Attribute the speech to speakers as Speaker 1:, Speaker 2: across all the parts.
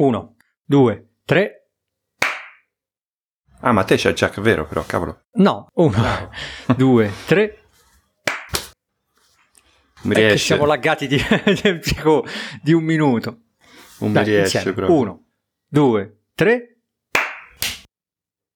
Speaker 1: Uno, due, tre.
Speaker 2: Ah, ma te c'è il jack vero però, cavolo.
Speaker 1: No, uno, due, tre.
Speaker 2: Mi
Speaker 1: Ecco,
Speaker 2: riesce.
Speaker 1: siamo laggati di, di un minuto.
Speaker 2: Non
Speaker 1: Dai,
Speaker 2: mi riesce
Speaker 1: insieme.
Speaker 2: proprio.
Speaker 1: Uno, due, tre.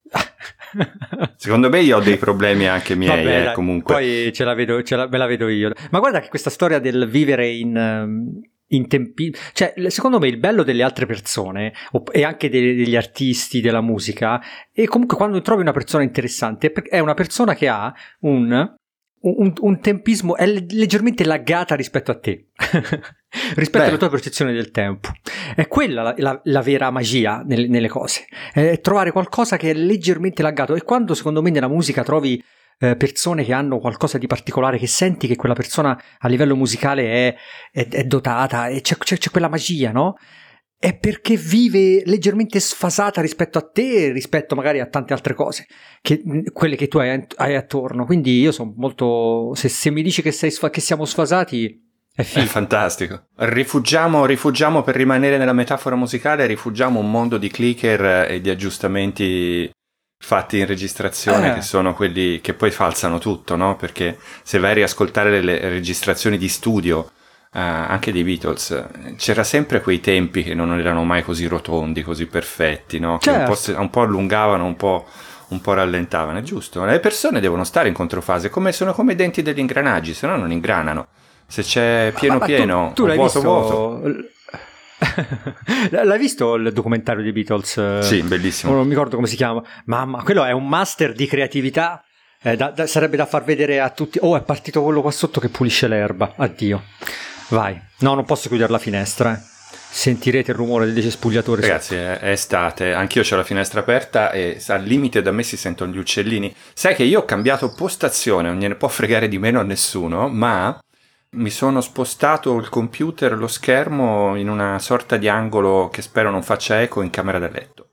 Speaker 2: Secondo me io ho dei problemi anche miei,
Speaker 1: Vabbè,
Speaker 2: eh,
Speaker 1: dai,
Speaker 2: comunque.
Speaker 1: Poi ce la vedo, ce la, me la vedo io. Ma guarda che questa storia del vivere in, ehm, in tempi... Cioè, secondo me il bello delle altre persone e anche de- degli artisti, della musica, è comunque quando trovi una persona interessante, è una persona che ha un... Un, un tempismo è le- leggermente laggata rispetto a te, rispetto
Speaker 2: Beh.
Speaker 1: alla tua percezione del tempo. È quella la, la- la vera magia nelle, nelle cose, è trovare qualcosa che è leggermente laggato. E quando secondo me nella musica trovi eh, persone che hanno qualcosa di particolare, che senti che quella persona a livello musicale è, è- è dotata e c'è, c'è- c'è quella magia, no? È perché vive leggermente sfasata rispetto a te, rispetto magari a tante altre cose, che- quelle che tu hai, hai attorno. Quindi io sono molto. Se, se mi dici che, sei che siamo sfasati, è
Speaker 2: È
Speaker 1: figo.
Speaker 2: fantastico. Rifugiamo, rifugiamo per rimanere nella metafora musicale, rifugiamo un mondo di clicker e di aggiustamenti fatti in registrazione
Speaker 1: Eh.
Speaker 2: che sono quelli che poi falsano tutto, no? Perché se vai a riascoltare le, registrazioni di studio, eh, anche dei Beatles, c'era sempre quei tempi che non erano mai così rotondi, così perfetti, no? Che un,
Speaker 1: Certo.
Speaker 2: po', se- un po' allungavano, un po', un po' rallentavano, è giusto. Le persone devono stare in controfase, come, sono come i denti degli ingranaggi, se no non ingranano. Se c'è pieno
Speaker 1: Ma- ma tu-
Speaker 2: pieno,
Speaker 1: tu,
Speaker 2: o
Speaker 1: l'hai
Speaker 2: vuoto
Speaker 1: visto
Speaker 2: vuoto.
Speaker 1: L'hai visto il documentario dei Beatles?
Speaker 2: Sì, bellissimo.
Speaker 1: Non mi ricordo come si chiama. Mamma, quello è un master di creatività. Eh, da- da- sarebbe da far vedere a tutti. Oh, è partito quello qua sotto che pulisce l'erba. Addio. Vai. No, non posso chiudere la finestra. eh. Sentirete il rumore del decespugliatore.
Speaker 2: Ragazzi, è, è estate, anch'io ho la finestra aperta e al limite da me si sentono gli uccellini. Sai che io ho cambiato postazione, non gliene può fregare di meno a nessuno, ma mi sono spostato il computer, lo schermo in una sorta di angolo che spero non faccia eco in camera da letto.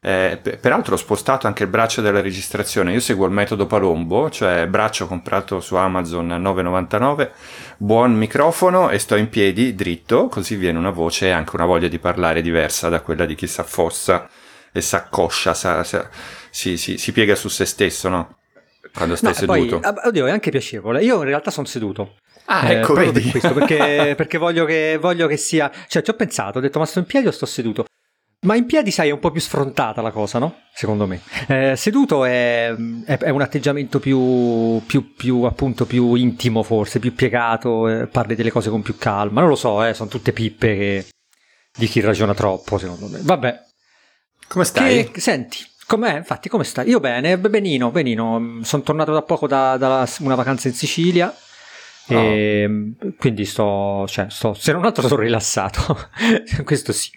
Speaker 2: Eh, per- peraltro ho spostato anche il braccio della registrazione. Io seguo il metodo Palombo, cioè braccio comprato su Amazon a 9,99, buon microfono e sto in piedi dritto, così viene una voce e anche una voglia di parlare diversa da quella di chi s'affossa e s'accoscia, sa- sa- si, si- si piega su se stesso, no? Quando stai
Speaker 1: No, e poi,
Speaker 2: seduto.
Speaker 1: ah, oddio, è anche piacevole. Io in realtà sono seduto.
Speaker 2: Ah,
Speaker 1: Eh,
Speaker 2: ecco,
Speaker 1: proprio
Speaker 2: vedi.
Speaker 1: per questo, perché, perché voglio, che, voglio che sia. Cioè, ci ho pensato, ho detto, ma sto in piedi o sto seduto? Ma in piedi, sai, è un po' più sfrontata la cosa, no? Secondo me. Eh, seduto è, è- è un atteggiamento più, più, più, appunto, più intimo, forse, più piegato, eh, parli delle cose con più calma. Non lo so, eh, sono tutte pippe che- di chi ragiona troppo, secondo me. Vabbè.
Speaker 2: Come stai?
Speaker 1: Che, senti, com'è? Infatti, come stai? Io bene, benino, benino. Sono tornato da poco da, da una vacanza in Sicilia. E quindi sto, cioè, sto, se non altro sono rilassato, questo sì,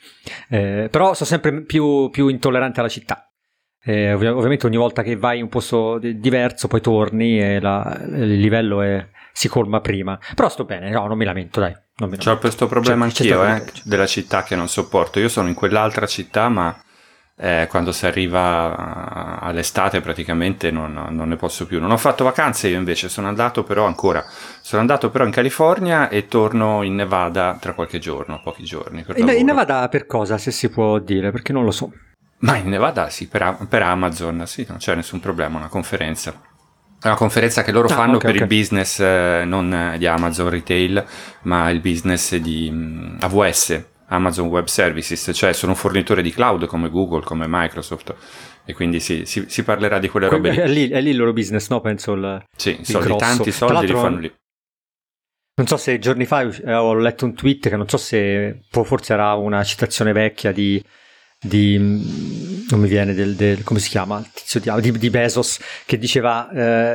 Speaker 1: Eh, però sono sempre più, più intollerante alla città. Eh, ovvi- ovviamente ogni volta che vai in un posto di- diverso poi torni e la- il livello è- si colma prima. Però sto bene, no, non mi lamento, dai. Non mi
Speaker 2: C'ho
Speaker 1: lamento.
Speaker 2: questo problema
Speaker 1: c'è
Speaker 2: anch'io, eh, della città che non sopporto. Io sono in quell'altra città, ma eh, quando si arriva all'estate praticamente non, non ne posso più. Non ho fatto vacanze io invece, sono andato però ancora, sono andato però in California e torno in Nevada tra qualche giorno, pochi giorni.
Speaker 1: In, in Nevada per cosa, se si può dire? Perché non lo so.
Speaker 2: Ma in Nevada sì, per, per Amazon, sì, non c'è nessun problema, una conferenza. È una conferenza che loro
Speaker 1: Ah,
Speaker 2: fanno
Speaker 1: ok,
Speaker 2: per
Speaker 1: ok.
Speaker 2: il business eh, non eh, di Amazon Retail, ma il business di mm, AWS, Amazon Web Services, cioè sono un fornitore di cloud come Google, come Microsoft, e quindi sì, si, si parlerà di quelle robe lì.
Speaker 1: È lì, è lì il loro business, no? Penso il...
Speaker 2: Sì, soldi,
Speaker 1: grosso.
Speaker 2: tanti soldi li fanno lì.
Speaker 1: Non so se giorni fa eh, ho letto un tweet che non so se forse era una citazione vecchia di, di non mi viene del, del- come si chiama il tizio di, di, Bezos che diceva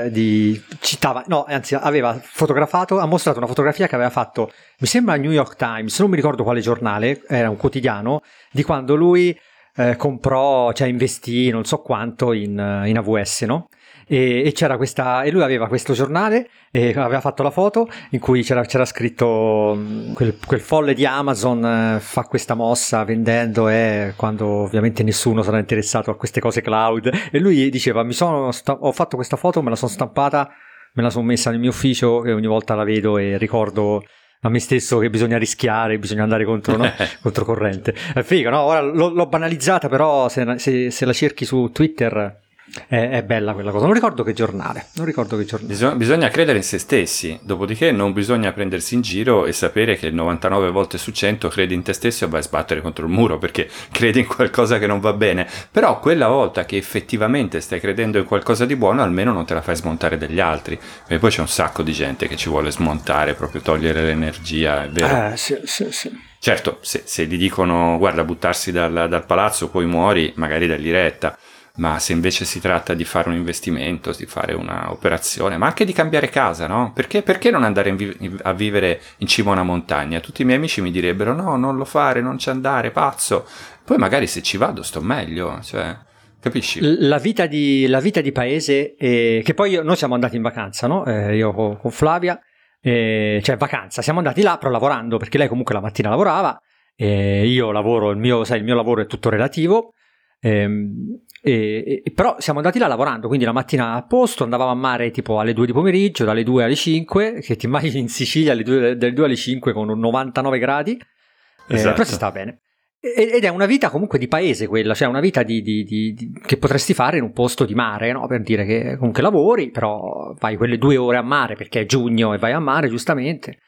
Speaker 1: eh, di citava no anzi aveva fotografato ha mostrato una fotografia che aveva fatto mi sembra New York Times non mi ricordo quale giornale era un quotidiano di quando lui eh, comprò cioè investì non so quanto in, in AWS no? E, e c'era questa e lui aveva questo giornale e aveva fatto la foto in cui c'era, c'era scritto mh, quel, quel folle di Amazon eh, fa questa mossa vendendo e quando ovviamente nessuno sarà interessato a queste cose cloud e lui diceva mi sono sta- ho fatto questa foto me la sono stampata me la sono messa nel mio ufficio e ogni volta la vedo e ricordo a me stesso che bisogna rischiare, bisogna andare contro, no? controcorrente. È figo, no? Ora l'ho, l'ho banalizzata, però se, se, se, la cerchi su Twitter è, è, bella quella cosa. Non ricordo che giornale. Non ricordo che giornale.
Speaker 2: Bisogna, bisogna, credere in se stessi, dopodiché non bisogna prendersi in giro e sapere che 99 volte su 100 credi in te stesso e vai a sbattere contro il muro perché credi in qualcosa che non va bene. Però quella volta che effettivamente stai credendo in qualcosa di buono, almeno non te la fai smontare dagli altri. E poi c'è un sacco di gente che ci vuole smontare, proprio togliere l'energia, è vero?
Speaker 1: Eh, sì, sì, sì.
Speaker 2: Certo, se, se, gli dicono guarda buttarsi dal, dal palazzo poi muori, magari dagli retta ma se invece si tratta di fare un investimento, di fare un'operazione, ma anche di cambiare casa, no? Perché, perché non andare vi- a vivere in cima a una montagna? Tutti i miei amici mi direbbero no, non lo fare, non ci andare, pazzo. Poi magari se ci vado sto meglio, cioè... Capisci?
Speaker 1: La vita di, la vita di paese, eh, che poi io, noi siamo andati in vacanza, no? Eh, io con, con Flavia, eh, cioè vacanza, siamo andati là però lavorando, perché lei comunque la mattina lavorava, io lavoro, il mio, sai, il mio lavoro è tutto relativo, ehm, e, e, però siamo andati là lavorando, quindi la mattina a posto, andavamo a mare tipo alle 2 di pomeriggio, dalle 2 alle 5, che ti immagini in Sicilia alle 2, dalle 2 alle 5 con 99 gradi, eh, esatto. eh, però si sta bene. Ed è una vita comunque di paese quella, cioè una vita di, di, di, che potresti fare in un posto di mare, no? per dire che comunque lavori, però vai quelle due ore a mare perché è giugno e vai a mare giustamente.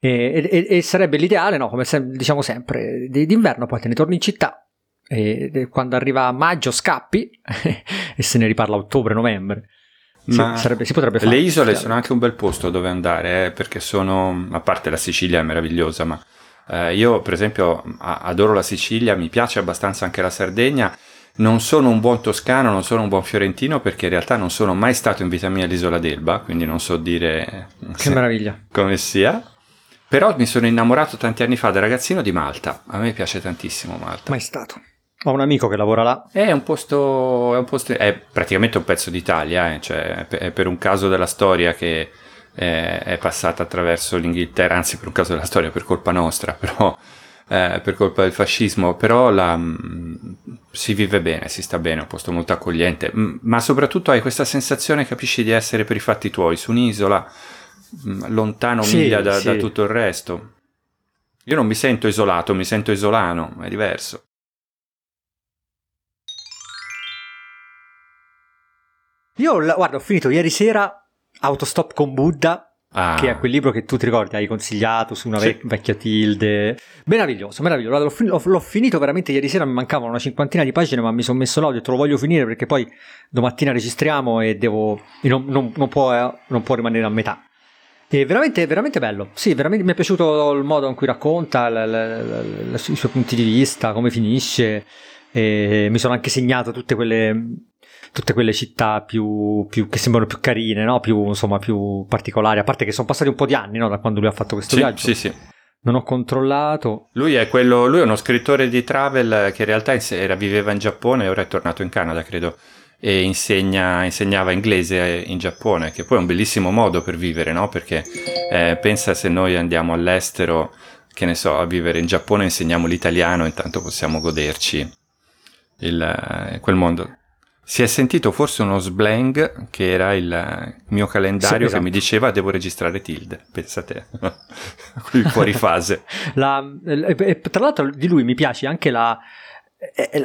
Speaker 1: E, e, e sarebbe l'ideale, no? come se, diciamo sempre, d'inverno poi te ne torni in città, e quando arriva maggio scappi e se ne riparla a ottobre-novembre.
Speaker 2: Ma sarebbe, si potrebbe fare. Le isole sono anche un bel posto dove andare, eh, perché sono, a parte la Sicilia è meravigliosa, ma eh, io per esempio adoro la Sicilia, mi piace abbastanza anche la Sardegna. Non sono un buon toscano, non sono un buon fiorentino perché in realtà non sono mai stato in vita mia all'isola d'Elba, quindi non so dire
Speaker 1: che meraviglia.
Speaker 2: come sia. Però mi sono innamorato tanti anni fa da ragazzino di Malta. A me piace tantissimo Malta.
Speaker 1: Mai stato. Ho un amico che lavora là.
Speaker 2: È un posto, è, un posto, è praticamente un pezzo d'Italia, eh, cioè è per un caso della storia che è, è, passata attraverso l'Inghilterra, anzi per un caso della storia per colpa nostra, però eh, per colpa del fascismo, però la, mh, si vive bene, si sta bene, è un posto molto accogliente, mh, ma soprattutto hai questa sensazione, capisci, di essere per i fatti tuoi, su un'isola, mh, lontano sì, miglia da, sì. da tutto il resto. Io non mi sento isolato, mi sento isolano, è diverso.
Speaker 1: Io, guarda, ho finito ieri sera Autostop con Buddha, ah. che è quel libro che tu ti ricordi, hai consigliato su una vec- vecchia tilde. Meraviglioso, meraviglioso. L'ho, fin- l'ho, l'ho, finito veramente ieri sera, mi mancavano una cinquantina di pagine, ma mi sono messo là, ho detto lo voglio finire perché poi domattina registriamo e devo... non, non, non, può, eh, non può rimanere a metà. È veramente, veramente bello. Sì, veramente mi è piaciuto il modo in cui racconta, l- l- l- i suoi punti di vista, come finisce. E mi sono anche segnato tutte quelle tutte quelle città più, più, che sembrano più carine, no? più, insomma, più particolari, a parte che sono passati un po' di anni no? da quando lui ha fatto questo
Speaker 2: sì,
Speaker 1: viaggio.
Speaker 2: Sì, sì.
Speaker 1: Non ho controllato.
Speaker 2: Lui è, quello, lui è uno scrittore di travel che in realtà era, viveva in Giappone e ora è tornato in Canada, credo e insegna, insegnava inglese in Giappone, che poi è un bellissimo modo per vivere, no? Perché eh, pensa se noi andiamo all'estero, che ne so, a vivere in Giappone insegniamo l'italiano, intanto possiamo goderci il, quel mondo. Si è sentito forse uno sblang che era il mio calendario sì, esatto. che mi diceva devo registrare tilde, pensate, qui fuori fase.
Speaker 1: la, tra l'altro di lui mi piace anche la,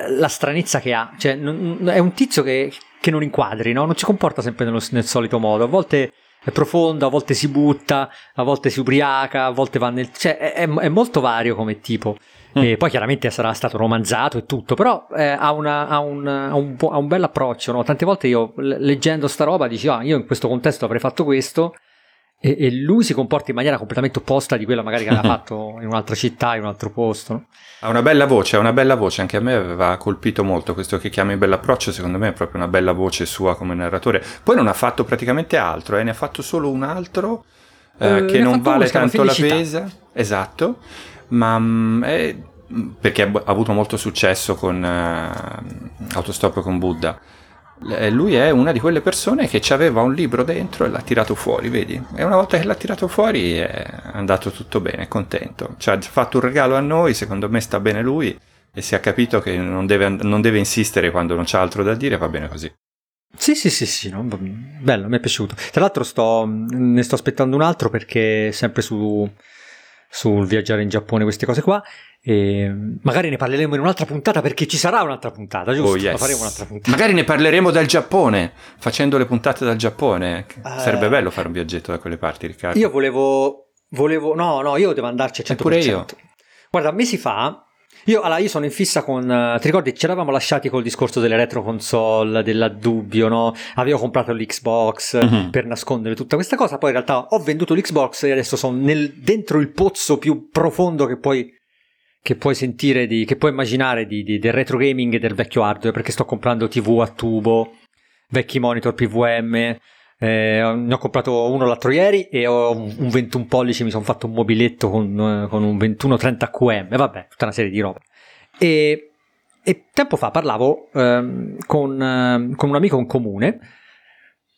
Speaker 1: la stranezza che ha, cioè è un tizio che, che non inquadri, no? non si comporta sempre nello, nel solito modo, a volte è profondo, a volte si butta, a volte si ubriaca, a volte va nel... cioè è, è molto vario come tipo. Mm. E poi chiaramente sarà stato romanzato e tutto, però eh, ha, una, ha, un, ha, un, ha, un, bel approccio. No? Tante volte io leggendo sta roba dici, ah, io in questo contesto avrei fatto questo, e, e, lui si comporta in maniera completamente opposta di quella magari che aveva fatto in un'altra città, in un altro posto. No?
Speaker 2: Ha una bella voce, ha una bella voce, anche a me aveva colpito molto questo che chiami bell'approccio, secondo me è proprio una bella voce sua come narratore. Poi non ha fatto praticamente altro, eh, ne ha fatto solo un altro eh, eh, che non vale tanto la pesa. Esatto ma mm, è, perché ha avuto molto successo con uh, Autostop con Buddha. Lui è una di quelle persone che aveva un libro dentro e l'ha tirato fuori, vedi? E una volta che l'ha tirato fuori è andato tutto bene, è contento. Cioè, ha fatto un regalo a noi, secondo me sta bene lui e si è capito che non deve, non deve insistere quando non c'ha altro da dire, va bene così.
Speaker 1: Sì, sì, sì, sì, no? bello, mi è piaciuto. Tra l'altro sto, ne sto aspettando un altro perché sempre su sul viaggiare in Giappone, queste cose qua. E magari ne parleremo in un'altra puntata perché ci sarà un'altra puntata, giusto?
Speaker 2: Oh, yes.
Speaker 1: Faremo un'altra puntata.
Speaker 2: Magari ne parleremo dal Giappone, facendo le puntate dal Giappone.
Speaker 1: Eh.
Speaker 2: Sarebbe bello fare un viaggetto da quelle parti, Riccardo.
Speaker 1: Io volevo, volevo, no, no, io devo andarci al 100%.
Speaker 2: Eppure io.
Speaker 1: Guarda, mesi fa, io, allora, io sono in fissa con, eh, ti ricordi, ci eravamo lasciati col discorso delle retro console, dell'addubbio, no? Avevo comprato l'Xbox
Speaker 2: Mhm.
Speaker 1: per nascondere tutta questa cosa, poi in realtà ho venduto l'Xbox e adesso sono nel- dentro il pozzo più profondo che puoi, che puoi sentire, di, che puoi immaginare di, di- del retro gaming e del vecchio hardware, perché sto comprando TV a tubo, vecchi monitor PVM, eh, ne ho comprato uno l'altro ieri e ho un un 21 pollici, mi sono fatto un mobiletto con, eh, con un 2130 QM, vabbè, tutta una serie di roba. E, e tempo fa parlavo ehm, con, ehm, con un amico in comune,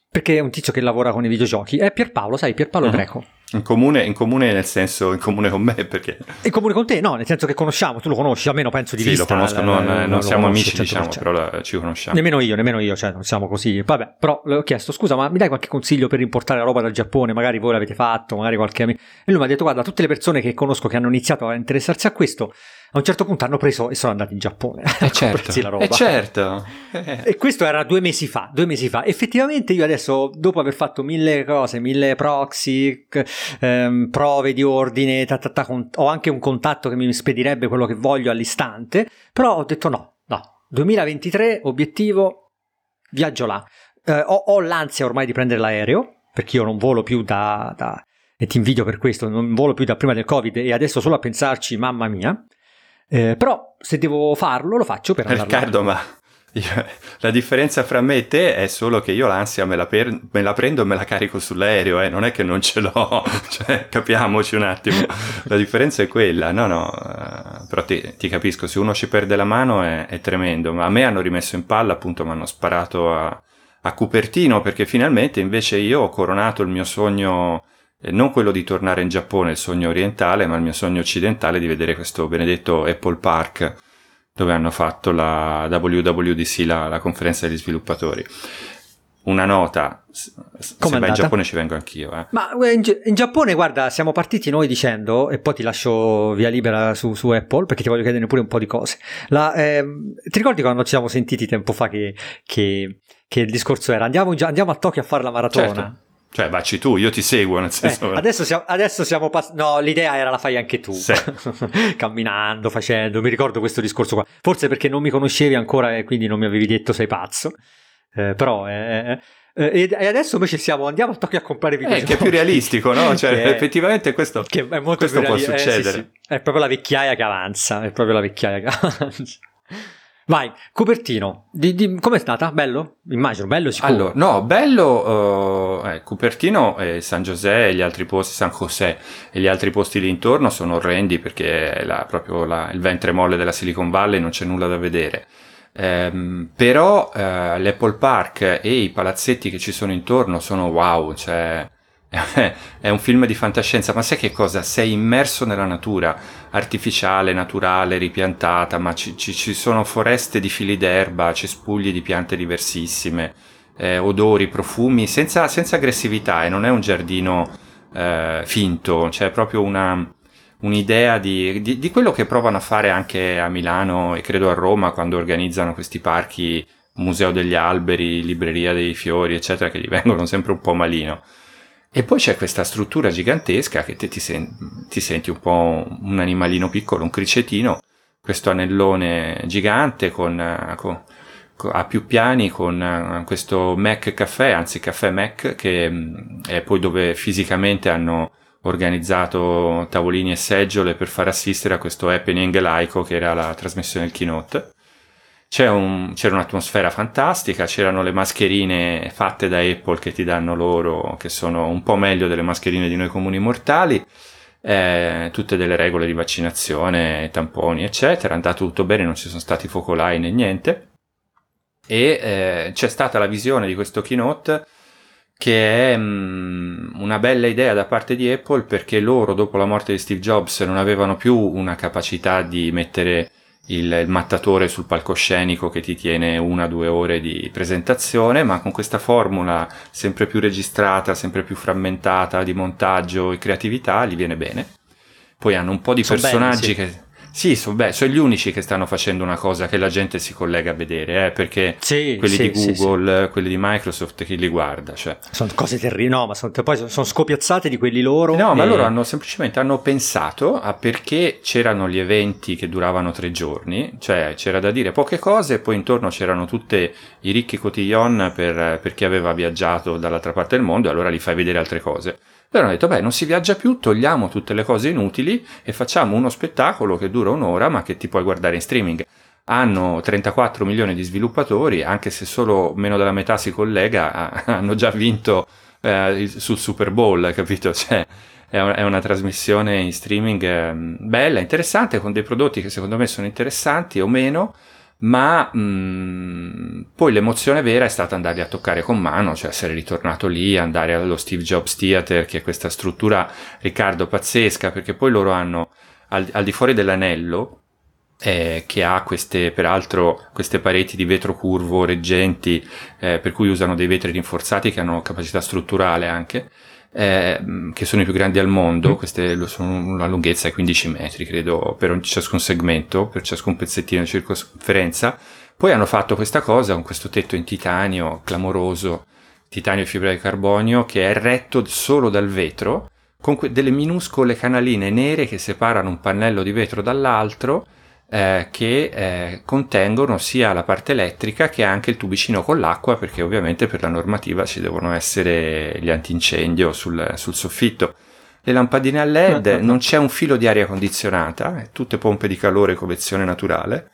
Speaker 1: perché è un tizio che lavora con i videogiochi, è Pierpaolo, sai, Pierpaolo
Speaker 2: Mhm.
Speaker 1: Greco.
Speaker 2: In comune, in comune nel senso, in comune con me, perché
Speaker 1: in comune con te? No, nel senso che conosciamo, tu lo conosci, almeno penso di
Speaker 2: sì,
Speaker 1: vista.
Speaker 2: lo conosco, non,
Speaker 1: l-
Speaker 2: non siamo amici, diciamo,
Speaker 1: 100%.
Speaker 2: però ci conosciamo.
Speaker 1: Nemmeno io, nemmeno io, cioè non siamo così. Vabbè, però le ho chiesto, scusa, ma mi dai qualche consiglio per importare la roba dal Giappone? Magari voi l'avete fatto, magari qualche amico. E lui mi ha detto, guarda, tutte le persone che conosco che hanno iniziato a interessarsi a questo, a un certo punto hanno preso e sono andati in Giappone.
Speaker 2: Eh
Speaker 1: a
Speaker 2: certo,
Speaker 1: comprarsi la roba.
Speaker 2: eh certo. Eh.
Speaker 1: E questo era due mesi fa, due mesi fa. Effettivamente io adesso, dopo aver fatto mille cose, mille proxy, ehm, prove di ordine, ta, ta, ta, con- ho anche un contatto che mi spedirebbe quello che voglio all'istante, però ho detto no, no. 2023, obiettivo, viaggio là. Eh, ho, ho l'ansia ormai di prendere l'aereo, perché io non volo più da... da- e ti invidio per questo, non volo più da prima del Covid e adesso solo a pensarci, mamma mia. Eh, però se devo farlo, lo faccio per andare.
Speaker 2: Riccardo, ma io- la differenza fra me e te è solo che io l'ansia me la, per- me la prendo e me la carico sull'aereo, eh, non è che non ce l'ho, cioè, capiamoci un attimo. La differenza è quella, no, no, eh, però ti, ti capisco, se uno ci perde la mano è, è tremendo, ma a me hanno rimesso in palla, appunto, mi hanno sparato a, a Cupertino perché finalmente invece io ho coronato il mio sogno non quello di tornare in Giappone, il sogno orientale, ma il mio sogno occidentale di vedere questo benedetto Apple Park dove hanno fatto la WWDC, la, la conferenza degli sviluppatori. Una nota, s- se
Speaker 1: Com'è
Speaker 2: vai in? Giappone ci vengo anch'io. Eh.
Speaker 1: Ma eh, in, in Giappone, guarda, siamo partiti noi dicendo, e poi ti lascio via libera su, su Apple perché ti voglio chiedere pure un po' di cose. La, ehm, ti ricordi quando ci siamo sentiti tempo fa che, che- che il discorso era andiamo, andiamo a Tokyo a fare la maratona?
Speaker 2: Certo. Cioè, vacci tu, io ti seguo, nel
Speaker 1: Eh,
Speaker 2: senso...
Speaker 1: adesso siamo, adesso siamo pass- No, l'idea era la fai anche tu.
Speaker 2: Sì.
Speaker 1: Camminando, facendo. Mi ricordo questo discorso qua. Forse perché non mi conoscevi ancora e quindi non mi avevi detto sei pazzo. Eh, però. eh, eh, e e adesso invece siamo. Andiamo a Tokyo a comprare
Speaker 2: Eh,
Speaker 1: videogiochi.
Speaker 2: che è più realistico, no? Cioè,
Speaker 1: Che
Speaker 2: effettivamente questo...
Speaker 1: che è molto
Speaker 2: questo può
Speaker 1: reali- eh, sì,
Speaker 2: succedere.
Speaker 1: sì. È proprio la vecchiaia che avanza. È proprio la vecchiaia che avanza. Vai, Cupertino. Di, di- com'è stata? Bello? Immagino, bello sicuro.
Speaker 2: Allora, no, bello, eh, eh, Cupertino e San José e gli altri posti, San José e gli altri posti lì intorno sono orrendi perché è la- proprio la- il ventre molle della Silicon Valley, non c'è nulla da vedere. Ehm, però eh, l'Apple Park e i palazzetti che ci sono intorno sono wow, cioè è un film di fantascienza, ma sai che cosa? Sei immerso nella natura, artificiale, naturale, ripiantata, ma ci, ci- ci sono foreste di fili d'erba, cespugli di piante diversissime, eh, odori, profumi, senza, senza aggressività e non è un giardino eh, finto, c'è proprio una, un'idea di, di- di quello che provano a fare anche a Milano e credo a Roma quando organizzano questi parchi, Museo degli Alberi, Libreria dei Fiori, eccetera, che gli vengono sempre un po' malino. E poi c'è questa struttura gigantesca che te ti, sen- ti senti un po' un animalino piccolo, un cricetino, questo anellone gigante con, con- co- a più piani con eh, questo Mac Caffè, anzi Caffè Mac, che mh, è poi dove fisicamente hanno organizzato tavolini e seggiole per far assistere a questo happening laico che era la trasmissione del keynote. Un- c'era un'atmosfera fantastica, c'erano le mascherine fatte da Apple che ti danno loro, che sono un po' meglio delle mascherine di noi comuni mortali, eh, tutte delle regole di vaccinazione, tamponi, eccetera. È andato tutto bene, non ci sono stati focolai né niente. E eh, c'è stata la visione di questo keynote che è mm, una bella idea da parte di Apple perché loro dopo la morte di Steve Jobs non avevano più una capacità di mettere il, il mattatore sul palcoscenico che ti tiene una o due ore di presentazione, ma con questa formula sempre più registrata, sempre più frammentata di montaggio e creatività gli viene bene. poi hanno un po' di
Speaker 1: Sono
Speaker 2: personaggi
Speaker 1: belli, sì.
Speaker 2: che... Sì, so, beh, sono gli unici che stanno facendo una cosa che la gente si collega a vedere, eh, perché
Speaker 1: Sì,
Speaker 2: quelli
Speaker 1: sì,
Speaker 2: di
Speaker 1: sì,
Speaker 2: Google, quelli di Microsoft, chi li guarda? Cioè.
Speaker 1: Sono cose terribili, no, ma sono, poi sono, scopiazzate di quelli loro.
Speaker 2: No, ma
Speaker 1: e-
Speaker 2: loro hanno semplicemente hanno pensato a perché c'erano gli eventi che duravano tre giorni, cioè c'era da dire poche cose e poi intorno c'erano tutti i ricchi cotillon per, per chi aveva viaggiato dall'altra parte del mondo e allora li fai vedere altre cose. Loro hanno detto, beh, non si viaggia più, togliamo tutte le cose inutili e facciamo uno spettacolo che dura un'ora ma che ti puoi guardare in streaming. Hanno 34 milioni di sviluppatori, anche se solo meno della metà si collega, hanno già vinto eh, sul Super Bowl, capito? Cioè, è, un- è una trasmissione in streaming ehm, bella, interessante, con dei prodotti che secondo me sono interessanti o meno, ma mh, poi l'emozione vera è stata andarli a toccare con mano, cioè essere ritornato lì, andare allo Steve Jobs Theater, che è questa struttura, Riccardo, pazzesca, perché poi loro hanno, al, al di fuori dell'anello, eh, che ha queste, peraltro, queste pareti di vetro curvo reggenti, eh, per cui usano dei vetri rinforzati che hanno capacità strutturale anche, eh, che sono i più grandi al mondo, queste lo- sono una lunghezza di 15 metri, credo, per ciascun segmento, per ciascun pezzettino di circonferenza. Poi hanno fatto questa cosa con questo tetto in titanio clamoroso, titanio e fibra di carbonio, che è retto solo dal vetro, con que- delle minuscole canaline nere che separano un pannello di vetro dall'altro, eh, che eh, contengono sia la parte elettrica che anche il tubicino con l'acqua, perché ovviamente per la normativa ci devono essere gli antincendio sul, sul soffitto. Le lampadine a LED, non c'è un filo di aria condizionata, è tutte pompe di calore e convezione naturale.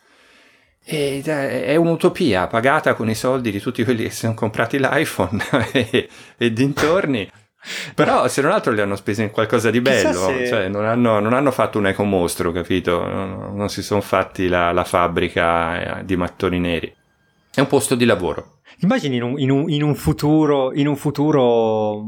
Speaker 2: Ed è è un'utopia pagata con i soldi di tutti quelli che si sono comprati l'iPhone e, e dintorni. Però se non altro li hanno spesi in qualcosa di bello,
Speaker 1: se-
Speaker 2: cioè non hanno, non hanno fatto un ecomostro, capito? Non, non si sono fatti la, la fabbrica eh, di mattoni neri. È un posto di lavoro.
Speaker 1: Immagini in un, in un- in un futuro, in un futuro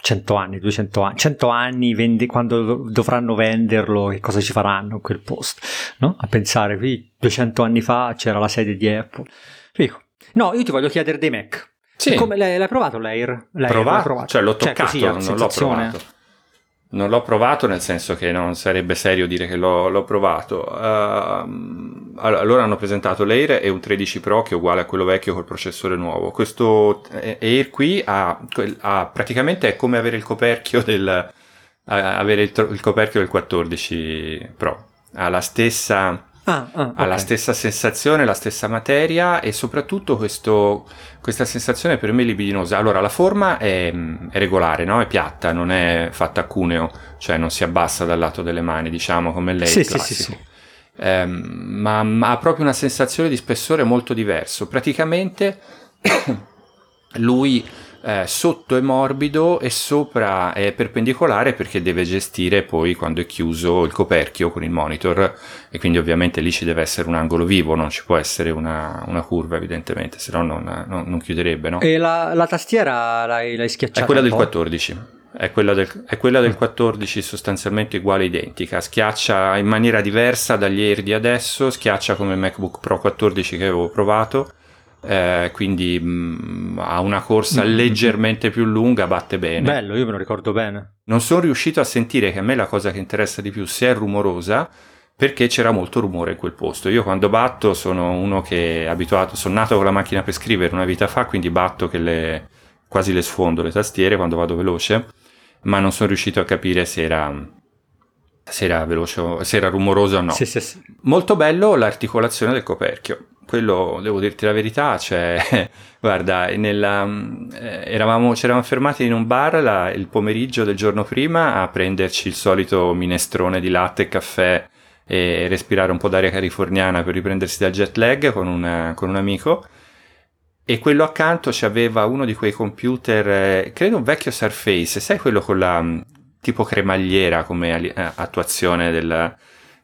Speaker 1: 100 anni, 200 anni, 100 anni vende- quando do- dovranno venderlo, che cosa ci faranno in quel posto, no? A pensare, qui 200 anni fa c'era la sede di Apple. Dico, no, io ti voglio chiedere dei Mac.
Speaker 2: Sì.
Speaker 1: Come, l'hai, l'hai provato l'Air? L'Air,
Speaker 2: provato,
Speaker 1: l'hai
Speaker 2: cioè l'ho toccato,
Speaker 1: così, a
Speaker 2: non l'ho provato. Non l'ho provato nel senso che non sarebbe serio dire che l'ho, l'ho provato. Ehm, allora, hanno presentato l'Air e un 13 Pro che è uguale a quello vecchio col processore nuovo. Questo eh, Air qui ha, ha- praticamente è come avere il coperchio del, avere il, il coperchio del 14 Pro. Ha la stessa
Speaker 1: Ah, ah,
Speaker 2: ha la
Speaker 1: ok.
Speaker 2: stessa sensazione, la stessa materia e soprattutto questo, questa sensazione per me libidinosa. Allora, la forma è, è regolare, no? È piatta, non è fatta a cuneo, cioè non si abbassa dal lato delle mani, diciamo, come lei
Speaker 1: Sì, sì,
Speaker 2: classico.
Speaker 1: sì, sì.
Speaker 2: Ehm, ma, ma ha proprio una sensazione di spessore molto diverso. Praticamente lui eh, sotto è morbido e sopra è perpendicolare perché deve gestire poi quando è chiuso il coperchio con il monitor e quindi ovviamente lì ci deve essere un angolo vivo, non ci può essere una, una curva evidentemente, se no non, non- non chiuderebbe, no?
Speaker 1: E la, la tastiera l'hai, l'hai schiacciata
Speaker 2: È quella del
Speaker 1: po'?
Speaker 2: 14. È quella, del, è quella del 14 sostanzialmente uguale identica. Schiaccia in maniera diversa dagli Air di adesso. Schiaccia come MacBook Pro 14 che avevo provato. Eh, quindi mh, ha una corsa
Speaker 1: Mm.
Speaker 2: leggermente più lunga, batte bene.
Speaker 1: Bello, io me lo ricordo bene.
Speaker 2: Non sono riuscito a sentire che a me la cosa che interessa di più se è rumorosa perché c'era molto rumore in quel posto. Io quando batto sono uno che è abituato, sono nato con la macchina per scrivere una vita fa, quindi batto che le, quasi le sfondo le tastiere quando vado veloce, ma non sono riuscito a capire se era, se era veloce, se era rumoroso o no.
Speaker 1: Sì, sì, sì.
Speaker 2: Molto bello l'articolazione del coperchio. Quello, devo dirti la verità, cioè, guarda, nella, eh, eravamo, ci eravamo fermati in un bar la- il pomeriggio del giorno prima a prenderci il solito minestrone di latte e caffè e respirare un po' d'aria californiana per riprendersi dal jet lag con, una- con un amico. E quello accanto c'aveva uno di quei computer, eh, credo un vecchio Surface, sai quello con la tipo cremagliera come eh, attuazione del,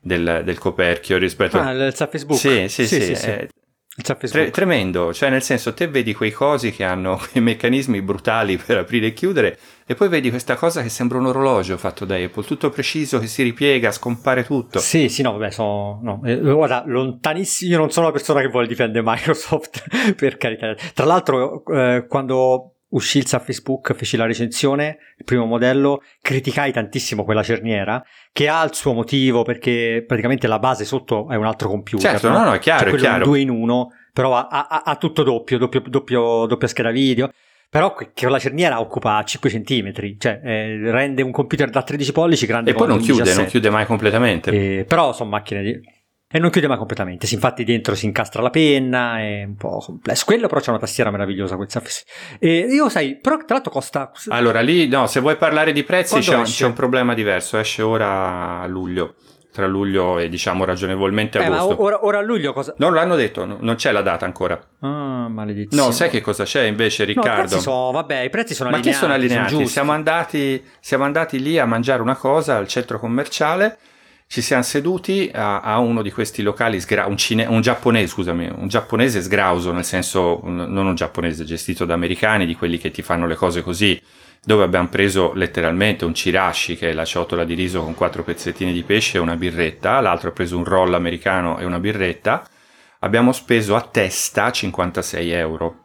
Speaker 2: del- del coperchio rispetto
Speaker 1: Ah, il Surface Book.
Speaker 2: sì, sì, sì,
Speaker 1: sì, sì.
Speaker 2: è
Speaker 1: Il Surface
Speaker 2: tre- tremendo, cioè nel senso te vedi quei cosi che hanno quei meccanismi brutali per aprire e chiudere e poi vedi questa cosa che sembra un orologio fatto da Apple, tutto preciso che si ripiega, scompare tutto.
Speaker 1: Sì, sì, no, vabbè, so, no. eh, guarda, lontanissimo, io non sono la persona che vuole difendere Microsoft, per carità. Tra l'altro, eh, quando uscì il Surface Book, feci la recensione, il primo modello, criticai tantissimo quella cerniera, che ha il suo motivo perché praticamente la base sotto è un altro computer.
Speaker 2: Certo, no, no, è chiaro,
Speaker 1: cioè,
Speaker 2: è chiaro.
Speaker 1: due in uno, però ha, ha, ha tutto doppio, doppio, doppio, doppia scheda video. Però che la cerniera occupa 5 cm, cioè eh, rende un computer da 13 pollici grande
Speaker 2: E poi non chiude, non chiude mai completamente.
Speaker 1: Eh, però sono macchine di, e non chiude mai completamente. Sì, infatti dentro si incastra la penna, è un po' complesso. Quello però c'è una tastiera meravigliosa quel Surface. E io sai, però tra l'altro costa...
Speaker 2: Allora lì, no, se vuoi parlare di prezzi c'è un, c'è un, problema diverso, esce ora a luglio. Tra luglio e diciamo ragionevolmente
Speaker 1: eh,
Speaker 2: agosto.
Speaker 1: Ma ora, ora, a luglio cosa?
Speaker 2: Non l'hanno detto, no, non c'è la data ancora.
Speaker 1: Ah, maledizione.
Speaker 2: No, sai che cosa c'è invece, Riccardo?
Speaker 1: No, i sono, vabbè, i prezzi sono
Speaker 2: ma
Speaker 1: allineati.
Speaker 2: Ma chi sono allineati?
Speaker 1: Sono
Speaker 2: siamo, andati, siamo andati lì a mangiare una cosa al centro commerciale ci siamo seduti a, a uno di questi locali, sgra- un, cine- un, giapponese, scusami, un giapponese sgrauso, nel senso un, non un giapponese gestito da americani, di quelli che ti fanno le cose così, dove abbiamo preso letteralmente un chirashi, che è la ciotola di riso con quattro pezzettini di pesce e una birretta, l'altro ha preso un roll americano e una birretta, abbiamo speso a testa 56 euro.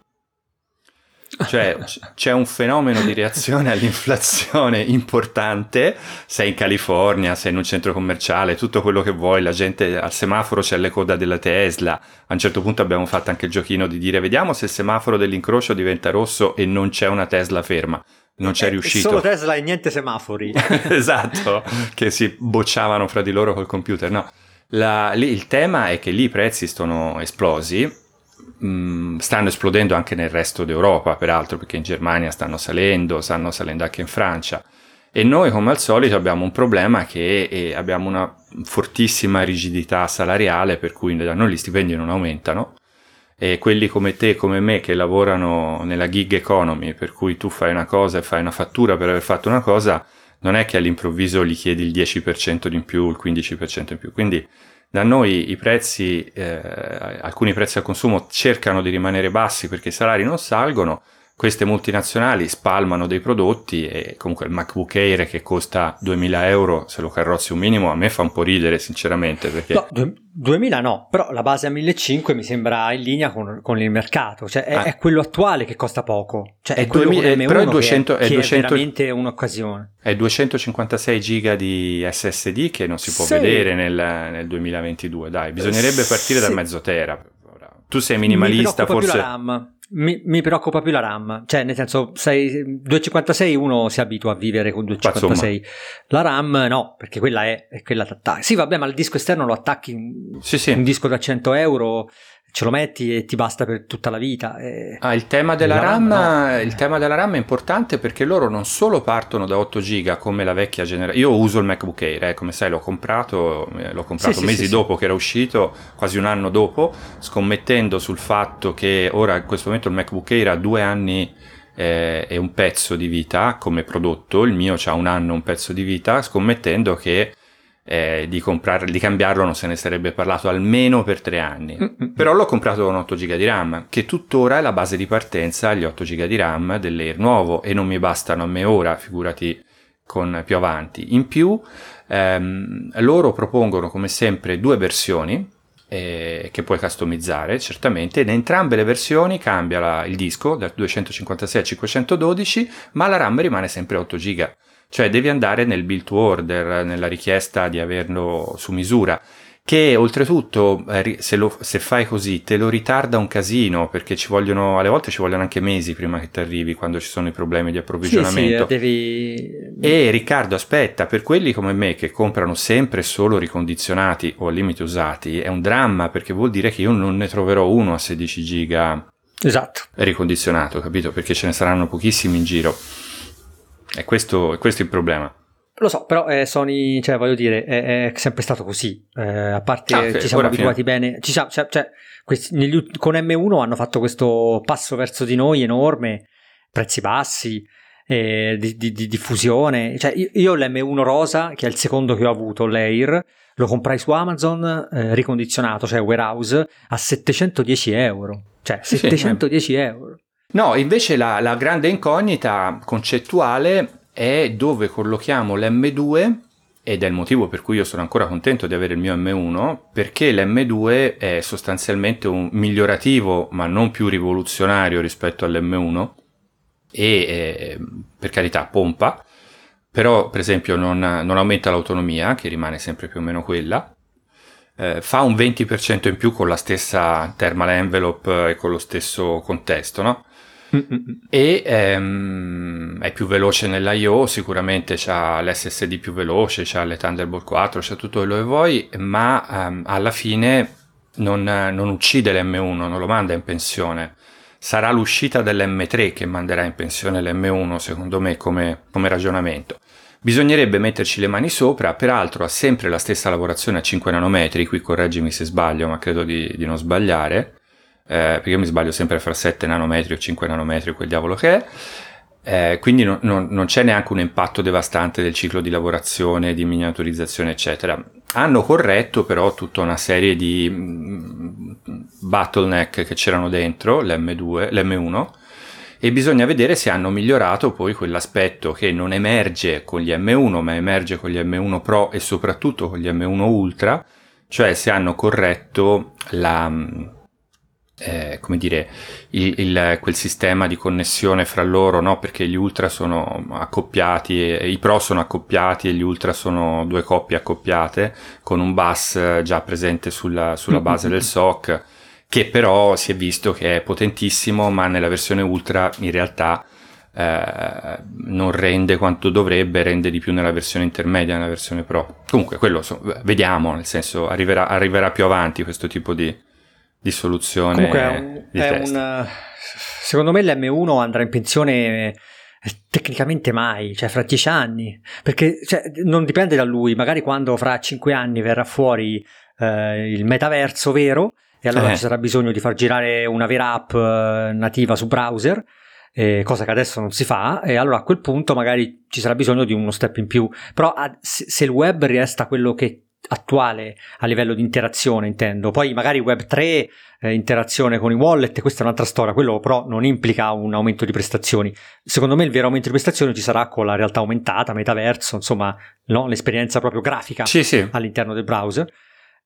Speaker 2: Cioè c'è un fenomeno di reazione all'inflazione importante, sei in California, sei in un centro commerciale, tutto quello che vuoi, la gente al semaforo c'è le coda della Tesla, a un certo punto abbiamo fatto anche il giochino di dire vediamo se il semaforo dell'incrocio diventa rosso e non c'è una Tesla ferma. Non c'è
Speaker 1: eh,
Speaker 2: riuscito.
Speaker 1: Solo Tesla e niente semafori.
Speaker 2: esatto, che si bocciavano fra di loro col computer. No, la, lì, il tema è che lì i prezzi sono esplosi mh, stanno esplodendo anche nel resto d'Europa, peraltro, perché in Germania stanno salendo, stanno salendo anche in Francia. E noi, come al solito, abbiamo un problema che eh, abbiamo una fortissima rigidità salariale, per cui da noi gli stipendi non aumentano. E quelli come te, come me, che lavorano nella gig economy, per cui tu fai una cosa e fai una fattura per aver fatto una cosa, non è che all'improvviso gli chiedi il 10% di in più, il 15% in più. Quindi da noi i prezzi, eh, alcuni prezzi al consumo cercano di rimanere bassi perché i salari non salgono, queste multinazionali spalmano dei prodotti e comunque il MacBook Air che costa 2000 euro, se lo carrozzi un minimo, a me fa un po' ridere sinceramente. Perché...
Speaker 1: No, 2000 no, però la base a 1500 mi sembra in linea con, con il mercato, cioè è, ah. è, quello attuale che costa poco, cioè è, è quello 2000, M1 però è, 200, che è, 200, è veramente un'occasione.
Speaker 2: È 256 giga di SSD che non si può sì. vedere nel, nel, 2022, dai, bisognerebbe partire sì. da mezzo tera. Tu sei minimalista, forse...
Speaker 1: Più la RAM mi, mi, preoccupa più la RAM, cioè nel senso 6, 256 uno si abitua a vivere con 256, la RAM no, perché quella è, è quella t'attacchi. Sì vabbè ma il disco esterno lo attacchi,
Speaker 2: sì, sì.
Speaker 1: un disco da 100 euro ce lo metti e ti basta per tutta la vita. E...
Speaker 2: Ah, il tema, della RAM, no. il tema della RAM è importante perché loro non solo partono da 8 giga come la vecchia generazione. Io uso il MacBook Air, eh, come sai l'ho comprato, eh, l'ho comprato sì, mesi sì, dopo sì. che era uscito, quasi un anno dopo, scommettendo sul fatto che ora in questo momento il MacBook Air ha due anni eh, e un pezzo di vita come prodotto, il mio ha un anno e un pezzo di vita, scommettendo che eh, di, comprare, di cambiarlo non se ne sarebbe parlato almeno per tre anni. Mm-hmm. Però l'ho comprato con 8 GB di RAM, che tuttora è la base di partenza agli 8 GB di RAM dell'Air nuovo e non mi bastano a me ora, figurati con più avanti. In più, ehm, loro propongono come sempre due versioni eh, che puoi customizzare certamente in entrambe le versioni cambia la, il disco da 256 a 512 ma la RAM rimane sempre 8 GB cioè devi andare nel build to order, nella richiesta di averlo su misura che oltretutto eh, se, lo, se, fai così te lo ritarda un casino perché ci vogliono alle volte ci vogliono anche mesi prima che ti arrivi quando ci sono i problemi di approvvigionamento
Speaker 1: sì, sì, devi...
Speaker 2: e Riccardo aspetta per quelli come me che comprano sempre solo ricondizionati o al limite usati è un dramma perché vuol dire che io non ne troverò uno a 16 giga
Speaker 1: esatto.
Speaker 2: ricondizionato capito? Perché ce ne saranno pochissimi in giro e questo, questo è il problema.
Speaker 1: Lo so, però eh, Sony, cioè, voglio dire, è, è sempre stato così. Eh, a parte ah, okay, ci siamo abituati fine. bene. Ci siamo, cioè, cioè, questi, negli, con M1 hanno fatto questo passo verso di noi enorme, prezzi bassi, eh, di, di, di, diffusione. Cioè, io, io l'M1 rosa, che è il secondo che ho avuto, l'Air, lo comprai su Amazon eh, ricondizionato, cioè warehouse, a 710 euro. Cioè, 710 sì, euro.
Speaker 2: No, invece la, la grande incognita concettuale è dove collochiamo l'M2 ed è il motivo per cui io sono ancora contento di avere il mio M1 perché l'M2 è sostanzialmente un migliorativo ma non più rivoluzionario rispetto all'M1 e eh, per carità pompa, però per esempio non, non, aumenta l'autonomia, che rimane sempre più o meno quella, eh, fa un 20% in più con la stessa thermal envelope e con lo stesso contesto, no? E ehm, è più veloce nell'IO, sicuramente c'ha l'SSD più veloce, c'ha le Thunderbolt 4, c'ha tutto quello che vuoi, ma ehm, alla fine non, non uccide l'M1, non lo manda in pensione. Sarà l'uscita dell'M3 che manderà in pensione l'M1, secondo me, come, come ragionamento. Bisognerebbe metterci le mani sopra, peraltro ha sempre la stessa lavorazione a 5 nanometri, qui correggimi se sbaglio, ma credo di, di non sbagliare, perché io mi sbaglio sempre fra 7 nanometri o 5 nanometri, quel diavolo che è. Eh, quindi no, no, non c'è neanche un impatto devastante del ciclo di lavorazione, di miniaturizzazione, eccetera. Hanno corretto però tutta una serie di mm, bottleneck che c'erano dentro l'M2, l'M1 e bisogna vedere se hanno migliorato poi quell'aspetto che non emerge con gli M1 ma emerge con gli M1 Pro e soprattutto con gli M1 Ultra, cioè se hanno corretto la mm, eh, come dire, il, il, quel sistema di connessione fra loro, no? perché gli ultra sono accoppiati, e, i pro sono accoppiati e gli ultra sono due coppie accoppiate con un bus già presente sulla, sulla base del SOC, che però si è visto che è potentissimo, ma nella versione ultra in realtà eh, non rende quanto dovrebbe, rende di più nella versione intermedia, nella versione pro. Comunque, quello so, vediamo, nel senso arriverà, arriverà più avanti questo tipo di di soluzione.
Speaker 1: Comunque è un, è un, secondo me l'M1 andrà in pensione eh, tecnicamente mai, cioè fra dieci anni, perché cioè, non dipende da lui, magari quando fra cinque anni verrà fuori eh, il metaverso vero e allora eh. ci sarà bisogno di far girare una vera app eh, nativa su browser. Eh, cosa che adesso non si fa, e allora a quel punto magari ci sarà bisogno di uno step in più. Però a, se il web resta quello che attuale a livello di interazione, intendo. Poi magari Web3, eh, interazione con i wallet, questa è un'altra storia, quello però non implica un aumento di prestazioni. Secondo me il vero aumento di prestazioni ci sarà con la realtà aumentata, metaverso, insomma, no? l'esperienza proprio grafica
Speaker 2: sì, sì.
Speaker 1: all'interno del browser.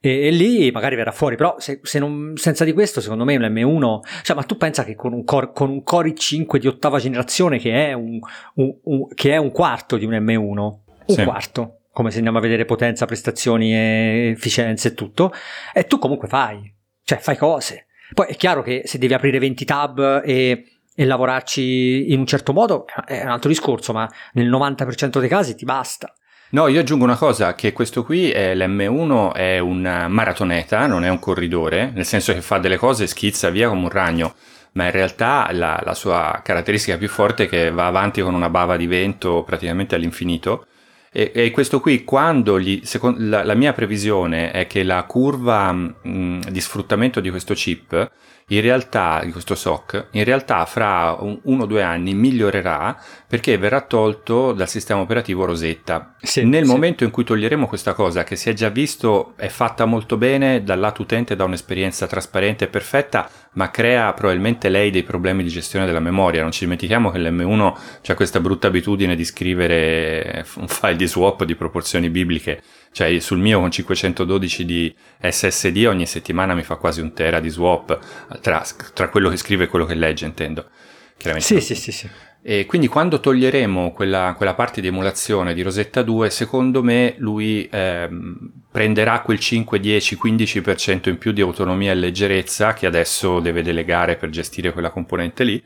Speaker 1: E, e, lì magari verrà fuori, però se, se non, senza di questo, secondo me un M1, cioè, ma tu pensa che con un, core, con un Core i5 di ottava generazione, che è un, un, un, che è un quarto di un M1, un sì. quarto, come se andiamo a vedere potenza, prestazioni e efficienze e tutto, e tu comunque fai, cioè fai cose. Poi è chiaro che se devi aprire 20 tab e, e lavorarci in un certo modo è un altro discorso, ma nel 90% dei casi ti basta.
Speaker 2: No, io aggiungo una cosa, che questo qui è l'M1 è un maratoneta, non è un corridore, nel senso che fa delle cose e schizza via come un ragno, ma in realtà la, la sua caratteristica più forte è che va avanti con una bava di vento praticamente all'infinito e, e questo qui, quando gli, secondo, la, la, mia previsione è che la curva mh, di sfruttamento di questo chip in realtà, di questo SOC, in realtà fra un, uno o due anni migliorerà perché verrà tolto dal sistema operativo Rosetta. Sì, Nel sì. momento in cui toglieremo questa cosa, che si è già visto, è fatta molto bene, dal lato utente da un'esperienza trasparente e perfetta, ma crea probabilmente lei dei problemi di gestione della memoria. Non ci dimentichiamo che l'M1 ha questa brutta abitudine di scrivere un file di swap di proporzioni bibliche cioè sul mio con 512 di SSD ogni settimana mi fa quasi un tera di swap tra, tra quello che scrive e quello che legge, intendo.
Speaker 1: Chiaramente. Sì, sì, sì, sì.
Speaker 2: E quindi quando toglieremo quella, quella, parte di emulazione di Rosetta 2, secondo me lui ehm, prenderà quel 5, 10, 15% in più di autonomia e leggerezza che adesso deve delegare per gestire quella componente lì.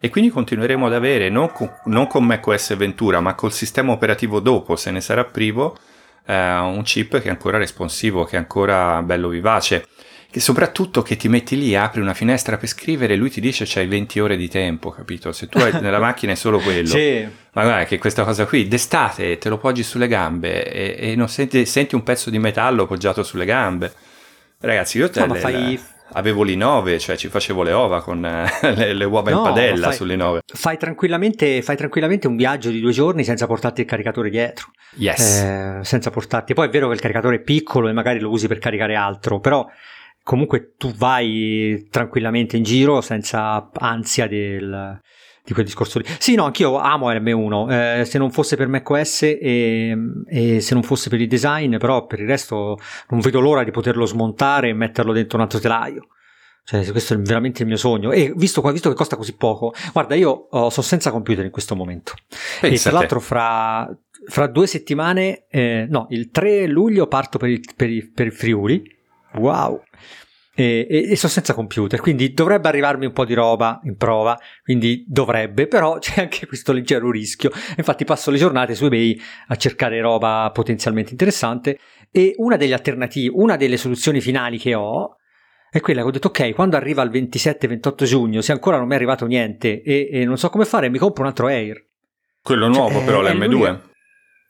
Speaker 2: E quindi continueremo ad avere, non con, non con macOS Ventura, ma col sistema operativo dopo, se ne sarà privo, eh, un chip che è ancora responsivo, che è ancora bello vivace. Che soprattutto che ti metti lì, apri una finestra per scrivere lui ti dice c'hai 20 ore di tempo, capito? Se tu hai nella macchina è solo quello.
Speaker 1: sì.
Speaker 2: Ma guarda che questa cosa qui, d'estate te lo poggi sulle gambe e, e non senti, senti, un pezzo di metallo poggiato sulle gambe. Ragazzi, io te no, le, fai, avevo l'I9, cioè ci facevo le ova con eh, le, le, uova no, in padella fai, sull'I9.
Speaker 1: Fai tranquillamente, fai tranquillamente un viaggio di due giorni senza portarti il caricatore dietro.
Speaker 2: Yes.
Speaker 1: Eh, senza portarti. Poi è vero che il caricatore è piccolo e magari lo usi per caricare altro, però comunque tu vai tranquillamente in giro senza ansia del, di quel discorso lì. Sì, no, anch'io amo M1, eh, se non fosse per macOS e, e, se non fosse per il design, però per il resto non vedo l'ora di poterlo smontare e metterlo dentro un altro telaio. Cioè, questo è veramente il mio sogno. E visto, visto che costa così poco, guarda, io oh, sono senza computer in questo momento. Pensate. E tra l'altro, fra, fra due settimane, eh, no, il 3 luglio parto per il, per il, per il Friuli. Wow! E, e, e, sono senza computer, quindi dovrebbe arrivarmi un po' di roba in prova, quindi dovrebbe, però c'è anche questo leggero rischio. Infatti passo le giornate su eBay a cercare roba potenzialmente interessante e una delle alternative, una delle soluzioni finali che ho è quella che ho detto ok, quando arriva il 27-28 giugno, se ancora non mi è arrivato niente e, e, non so come fare, mi compro un altro Air.
Speaker 2: Quello nuovo cioè, però, l'M2?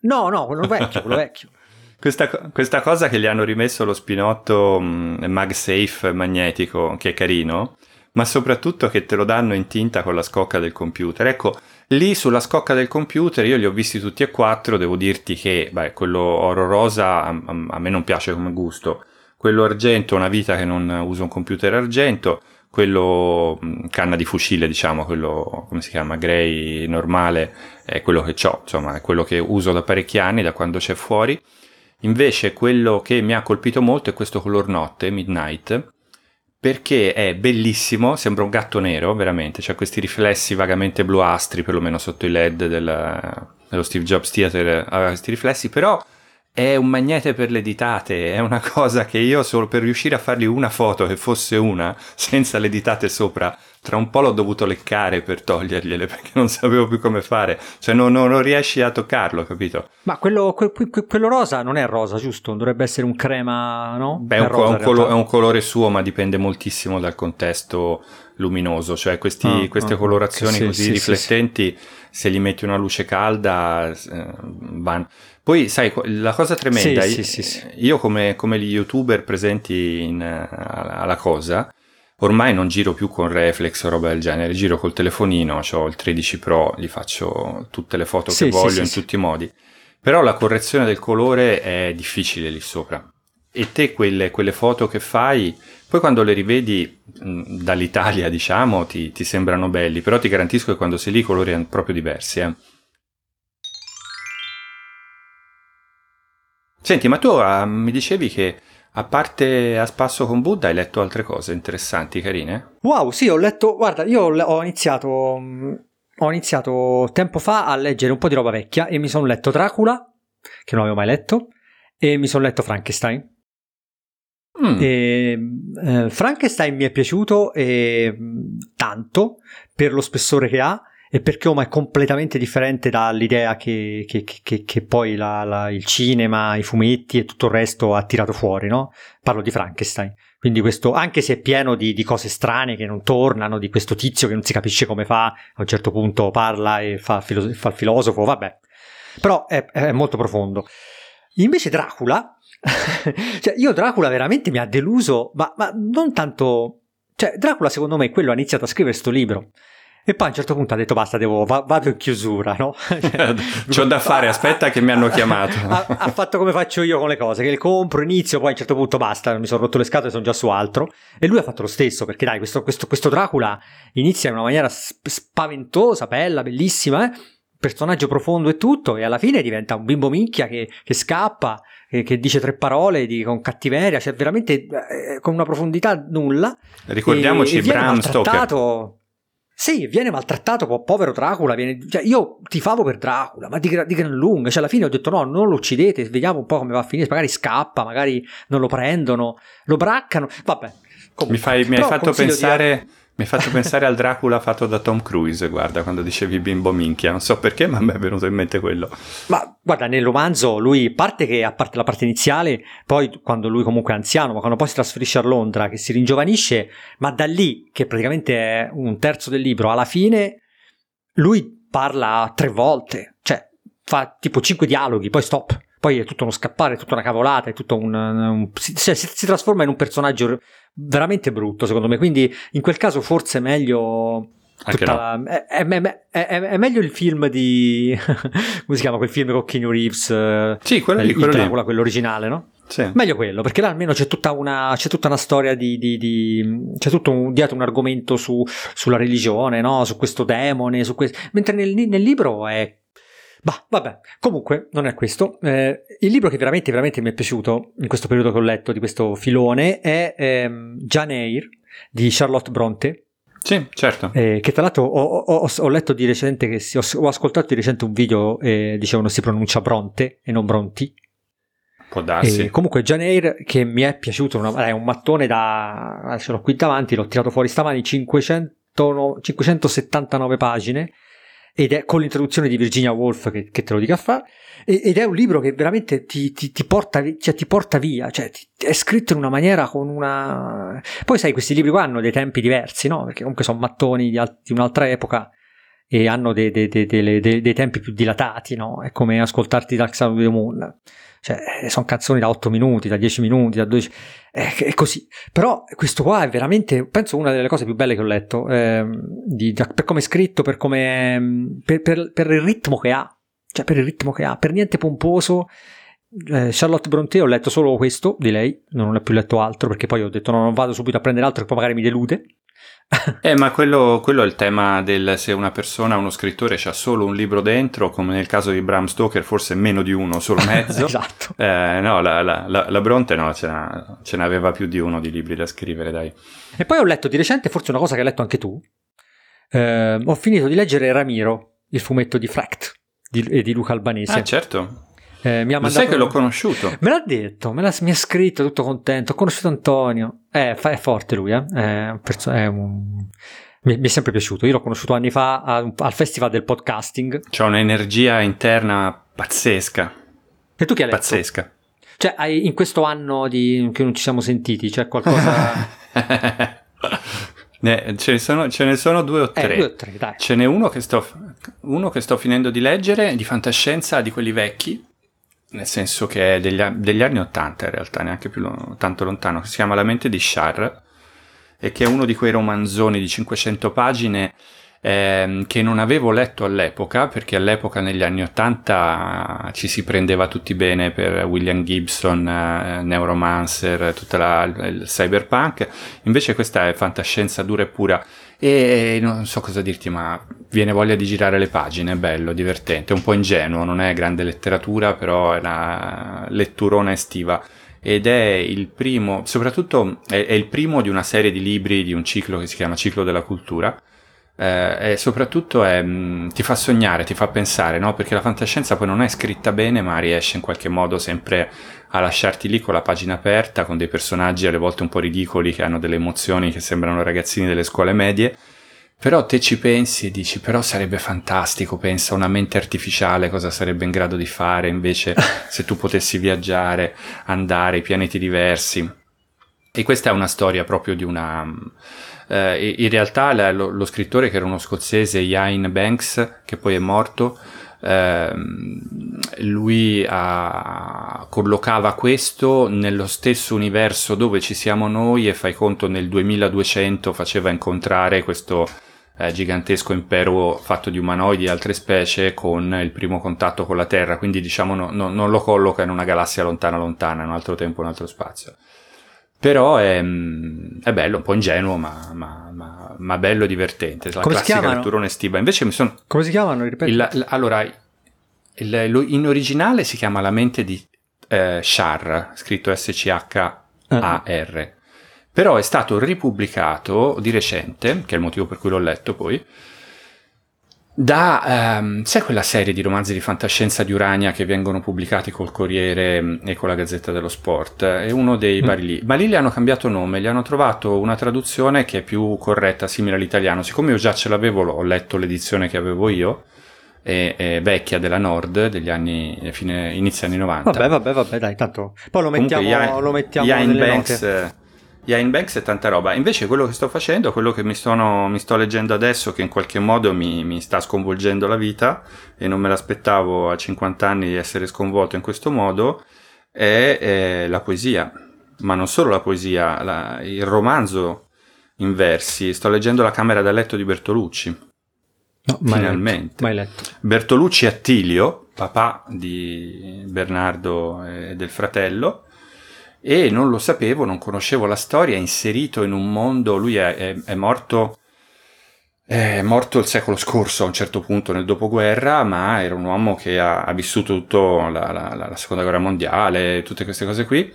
Speaker 1: No, no, quello vecchio, quello vecchio.
Speaker 2: Questa, questa, cosa che gli hanno rimesso lo spinotto mh, MagSafe magnetico, che è carino, ma soprattutto che te lo danno in tinta con la scocca del computer. Ecco, lì sulla scocca del computer io li ho visti tutti e quattro, devo dirti che beh, quello oro rosa a, a, me non piace come gusto, quello argento, una vita che non uso un computer argento, quello canna di fucile, diciamo, quello come si chiama, grey normale, è quello che ho, insomma, è quello che uso da parecchi anni, da quando c'è fuori. Invece quello che mi ha colpito molto è questo color notte, Midnight, perché è bellissimo, sembra un gatto nero, veramente, c'ha questi riflessi vagamente bluastri, perlomeno sotto i LED del, dello Steve Jobs Theater, aveva questi riflessi, però è un magnete per le ditate, è una cosa che io solo per riuscire a fargli una foto che fosse una, senza le ditate sopra, tra un po' l'ho dovuto leccare per togliergliele perché non sapevo più come fare. Cioè, non, non, non riesci a toccarlo, capito?
Speaker 1: Ma quello, que, que, quello, rosa non è rosa, giusto? Dovrebbe essere un crema, no?
Speaker 2: Beh, è un, rosa, è, un colo- è un, colore suo, ma dipende moltissimo dal contesto luminoso. Cioè, questi, ah, queste ah, colorazioni sì, così sì, riflettenti, sì, se gli metti una luce calda, eh, vanno. Poi, sai, la cosa tremenda, io, io come, come, gli youtuber presenti in, alla cosa Ormai non giro più con reflex o roba del genere, giro col telefonino, ho il 13 Pro, gli faccio tutte le foto sì, che voglio sì, in sì, tutti i modi. Però la correzione del colore è difficile lì sopra. E te quelle, quelle foto che fai, poi quando le rivedi mh, dall'Italia, diciamo, ti, ti, sembrano belli, però ti garantisco che quando sei lì i colori sono proprio diversi. Eh. Senti, ma tu uh, mi dicevi che a parte A spasso con Buddha, hai letto altre cose interessanti, carine?
Speaker 1: Wow, sì, ho letto. Guarda, io ho iniziato. Ho iniziato tempo fa a leggere un po' di roba vecchia e mi sono letto Dracula, che non avevo mai letto, e mi sono letto Frankenstein. Mm. E, eh, Frankenstein mi è piaciuto eh, tanto per lo spessore che ha e perché Oma è completamente differente dall'idea che, che, che, che poi la, la, il cinema, i fumetti e tutto il resto ha tirato fuori, no? Parlo di Frankenstein. Quindi questo, anche se è pieno di, di, cose strane che non tornano, di questo tizio che non si capisce come fa, a un certo punto parla e fa, filo, fa il filosofo, vabbè. Però è, è molto profondo. Invece Dracula, cioè io Dracula veramente mi ha deluso, ma, ma non tanto... Cioè Dracula secondo me quello ha iniziato a scrivere questo libro e poi a un certo punto ha detto basta, devo, va, vado in chiusura, no?
Speaker 2: C'ho da fare, aspetta che mi hanno chiamato.
Speaker 1: ha, ha, fatto come faccio io con le cose, che le compro, inizio, poi a un certo punto basta, mi sono rotto le scatole, sono già su altro. E lui ha fatto lo stesso, perché dai, questo, questo, questo Dracula inizia in una maniera spaventosa, bella, bellissima, eh? personaggio profondo e tutto, e alla fine diventa un bimbo minchia che, che scappa, che, che, dice tre parole di, con cattiveria, cioè veramente eh, con una profondità nulla.
Speaker 2: Ricordiamoci e, e Bram Stoker.
Speaker 1: Sì, viene maltrattato, povero Dracula. Viene, cioè, io tifavo per Dracula, ma di, di gran lunga. Cioè, alla fine ho detto: no, non lo uccidete, vediamo un po' come va a finire. Magari scappa, magari non lo prendono, lo braccano. Vabbè.
Speaker 2: Comunque. Mi, fai, mi hai fatto pensare. Di mi fatto pensare al Dracula fatto da Tom Cruise, guarda, quando dicevi bimbo minchia. Non so perché, ma mi è venuto in mente quello.
Speaker 1: Ma guarda, nel romanzo lui, parte che a parte la parte iniziale, poi quando lui comunque è anziano, ma quando poi si trasferisce a Londra, che si ringiovanisce, ma da lì, che praticamente è un terzo del libro, alla fine lui parla tre volte, cioè fa tipo cinque dialoghi, poi stop poi è tutto uno scappare, è tutta una cavolata, è tutto un, un si, si, si, trasforma in un personaggio veramente brutto secondo me, quindi in quel caso forse è meglio...
Speaker 2: La,
Speaker 1: no. è, è, è, è, meglio il film di come si chiama quel film con Keanu Reeves
Speaker 2: sì quello lì, quello,
Speaker 1: Dracula, quello originale no?
Speaker 2: Sì.
Speaker 1: Meglio quello, perché là almeno c'è tutta una, c'è tutta una storia di, di, di c'è tutto un, dietro un argomento su, sulla religione, no? su questo demone, su questo... mentre nel, nel libro è Bah, vabbè, comunque non è questo. Eh, il libro che veramente, veramente mi è piaciuto in questo periodo che ho letto di questo filone è ehm, Jane Eyre di Charlotte Bronte.
Speaker 2: Sì, certo.
Speaker 1: Eh, che tra l'altro ho, ho, ho, letto di recente, che si, ho, ho, ascoltato di recente un video e dicevano si pronuncia Bronte e non Bronti.
Speaker 2: Può darsi.
Speaker 1: E comunque Jane Eyre che mi è piaciuto, una, è un mattone da... ce l'ho qui davanti, l'ho tirato fuori stamani, 500, 579 pagine ed è con l'introduzione di Virginia Woolf che, che te lo dica a fare ed è un libro che veramente ti, ti, ti, porta, cioè, ti porta, via cioè è scritto in una maniera con una poi sai questi libri qua hanno dei tempi diversi no? perché comunque sono mattoni di, di un'altra epoca e hanno dei, dei, dei, dei, tempi più dilatati no? è come ascoltarti Dark Side of the Moon cioè sono canzoni da 8 minuti da 10 minuti da 12 è, è così però questo qua è veramente penso una delle cose più belle che ho letto eh, di, per come è scritto per come per, per, per il ritmo che ha cioè per il ritmo che ha, per niente pomposo. Eh, Charlotte Bronte ho letto solo questo di lei, non ho più letto altro perché poi ho detto no, non vado subito a prendere altro che poi magari mi delude.
Speaker 2: Eh, ma quello, quello, è il tema del se una persona, uno scrittore, ha solo un libro dentro, come nel caso di Bram Stoker, forse meno di uno, solo mezzo.
Speaker 1: esatto.
Speaker 2: Eh, no, la, la, la, la, Bronte no, ce, ce n'aveva più di uno di libri da scrivere, dai.
Speaker 1: E poi ho letto di recente, forse una cosa che hai letto anche tu, eh, ho finito di leggere Ramiro, il fumetto di Fract di, e di Luca Albanese.
Speaker 2: Ah, certo.
Speaker 1: Eh, mi ha
Speaker 2: Lo sai che l'ho conosciuto?
Speaker 1: Me l'ha detto, me l'ha, mi ha scritto, tutto contento. Ho conosciuto Antonio. Eh, è forte lui, eh? È perso- è un... mi, mi, è sempre piaciuto. Io l'ho conosciuto anni fa a, al festival del podcasting.
Speaker 2: C'ha un'energia interna pazzesca.
Speaker 1: E tu che hai letto?
Speaker 2: Pazzesca.
Speaker 1: Cioè, hai, in questo anno di, che non ci siamo sentiti, c'è qualcosa...
Speaker 2: Ne, ce, ne sono, ce, ne sono, due o tre.
Speaker 1: Eh, due o tre.
Speaker 2: Ce n'è uno che, sto, uno che sto finendo di leggere, di fantascienza, di quelli vecchi, nel senso che è degli, degli anni Ottanta in realtà, neanche più tanto lontano, che si chiama La mente di Char, e che è uno di quei romanzoni di 500 pagine ehm, che non avevo letto all'epoca, perché all'epoca negli anni Ottanta ci si prendeva tutti bene per William Gibson, eh, Neuromancer, tutta la, il cyberpunk, invece questa è fantascienza dura e pura e non so cosa dirti, ma viene voglia di girare le pagine, è bello, divertente, un po' ingenuo, non è grande letteratura, però è una letturona estiva. Ed è il primo, soprattutto è, è, il primo di una serie di libri di un ciclo che si chiama Ciclo della Cultura, eh, e soprattutto è, mh, mm, ti fa sognare, ti fa pensare, no? Perché la fantascienza poi non è scritta bene, ma riesce in qualche modo sempre a lasciarti lì con la pagina aperta, con dei personaggi alle volte un po' ridicoli che hanno delle emozioni che sembrano ragazzini delle scuole medie. Però te ci pensi e dici, però sarebbe fantastico, pensa una mente artificiale cosa sarebbe in grado di fare invece se tu potessi viaggiare, andare ai pianeti diversi. E questa è una storia proprio di una eh, in realtà la, lo, lo, scrittore che era uno scozzese, Iain Banks, che poi è morto, eh, lui ha, collocava questo nello stesso universo dove ci siamo noi e fai conto nel 2200 faceva incontrare questo eh, gigantesco impero fatto di umanoidi e altre specie con il primo contatto con la Terra, quindi diciamo no, no, non lo colloca in una galassia lontana lontana, in un altro tempo, un altro spazio. Però è, è, bello, un po' ingenuo, ma, ma, ma, ma bello e divertente. La
Speaker 1: Come
Speaker 2: classica lettura estiva. Invece mi sono.
Speaker 1: Come si chiamano? Ripeto.
Speaker 2: Il, allora, il, in originale si chiama La mente di eh, Char, scritto S-C-H-A-R. Uh-huh. Però è stato ripubblicato di recente, che è il motivo per cui l'ho letto poi, da, um, sai quella serie di romanzi di fantascienza di Urania che vengono pubblicati col Corriere mm, e con la Gazzetta dello Sport? È uno dei mm. vari lì. Ma lì gli hanno cambiato nome, gli hanno trovato una traduzione che è più corretta, simile all'italiano. Siccome io già ce l'avevo, ho letto l'edizione che avevo io, è, è vecchia della Nord, degli anni, fine, inizio anni 90.
Speaker 1: Vabbè, vabbè, vabbè, dai, tanto. Poi lo mettiamo, Comunque, lo mettiamo
Speaker 2: Ian Banks, note. Iain Banks e tanta roba. Invece quello che sto facendo, quello che mi, sono, mi sto leggendo adesso, che in qualche modo mi, mi, sta sconvolgendo la vita, e non me l'aspettavo a 50 anni di essere sconvolto in questo modo, è, è la poesia. Ma non solo la poesia, la, il romanzo in versi. Sto leggendo La camera da letto di Bertolucci.
Speaker 1: No, mai Finalmente. Letto, mai letto.
Speaker 2: Bertolucci Attilio, papà di Bernardo e del fratello, e non lo sapevo, non conoscevo la storia, è inserito in un mondo, lui è, è, è morto È morto il secolo scorso a un certo punto nel dopoguerra, ma era un uomo che ha, ha vissuto tutta la, la, la, seconda guerra mondiale, tutte queste cose qui.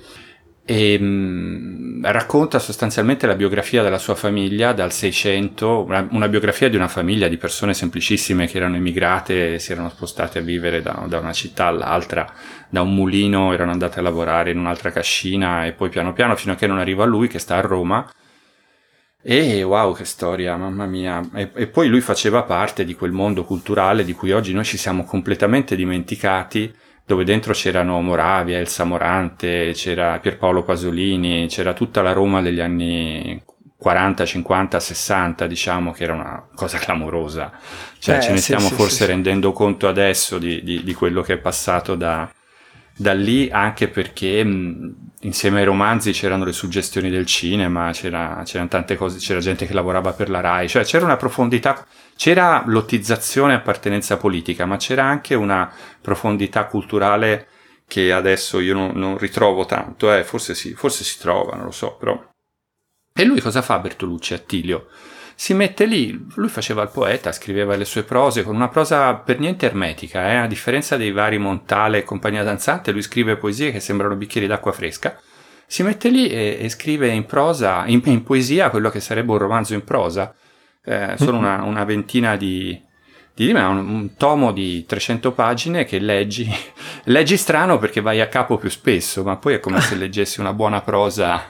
Speaker 2: E mh, mm, racconta sostanzialmente la biografia della sua famiglia dal 600, una, una, biografia di una famiglia di persone semplicissime che erano emigrate si erano spostate a vivere da, da una città all'altra, da un mulino, erano andate a lavorare in un'altra cascina e poi piano piano fino a che non arriva lui che sta a Roma e wow, che storia, mamma mia. E, e, poi lui faceva parte di quel mondo culturale di cui oggi noi ci siamo completamente dimenticati, dove dentro c'erano Moravia, Elsa Morante, c'era Pierpaolo Pasolini, c'era tutta la Roma degli anni 40, 50, 60, diciamo che era una cosa clamorosa. Cioè, eh, ce ne sì, stiamo sì, forse sì, rendendo conto adesso di, di, di quello che è passato da, da lì anche perché mh, insieme ai romanzi c'erano le suggestioni del cinema, c'era, c'erano tante cose, c'era gente che lavorava per la RAI, cioè c'era una profondità, c'era lottizzazione e appartenenza politica, ma c'era anche una profondità culturale che adesso io non, non ritrovo tanto, eh, forse, sì, forse si trova, non lo so, però. E lui cosa fa Bertolucci, Attilio? Si mette lì, lui faceva il poeta, scriveva le sue prose con una prosa per niente ermetica, eh? a differenza dei vari Montale e compagnia danzante, lui scrive poesie che sembrano bicchieri d'acqua fresca, si mette lì e, e scrive in prosa, in, in, poesia, quello che sarebbe un romanzo in prosa, eh, solo una, una, ventina di, di un, un, tomo di 300 pagine che leggi, leggi strano perché vai a capo più spesso, ma poi è come se leggessi una buona prosa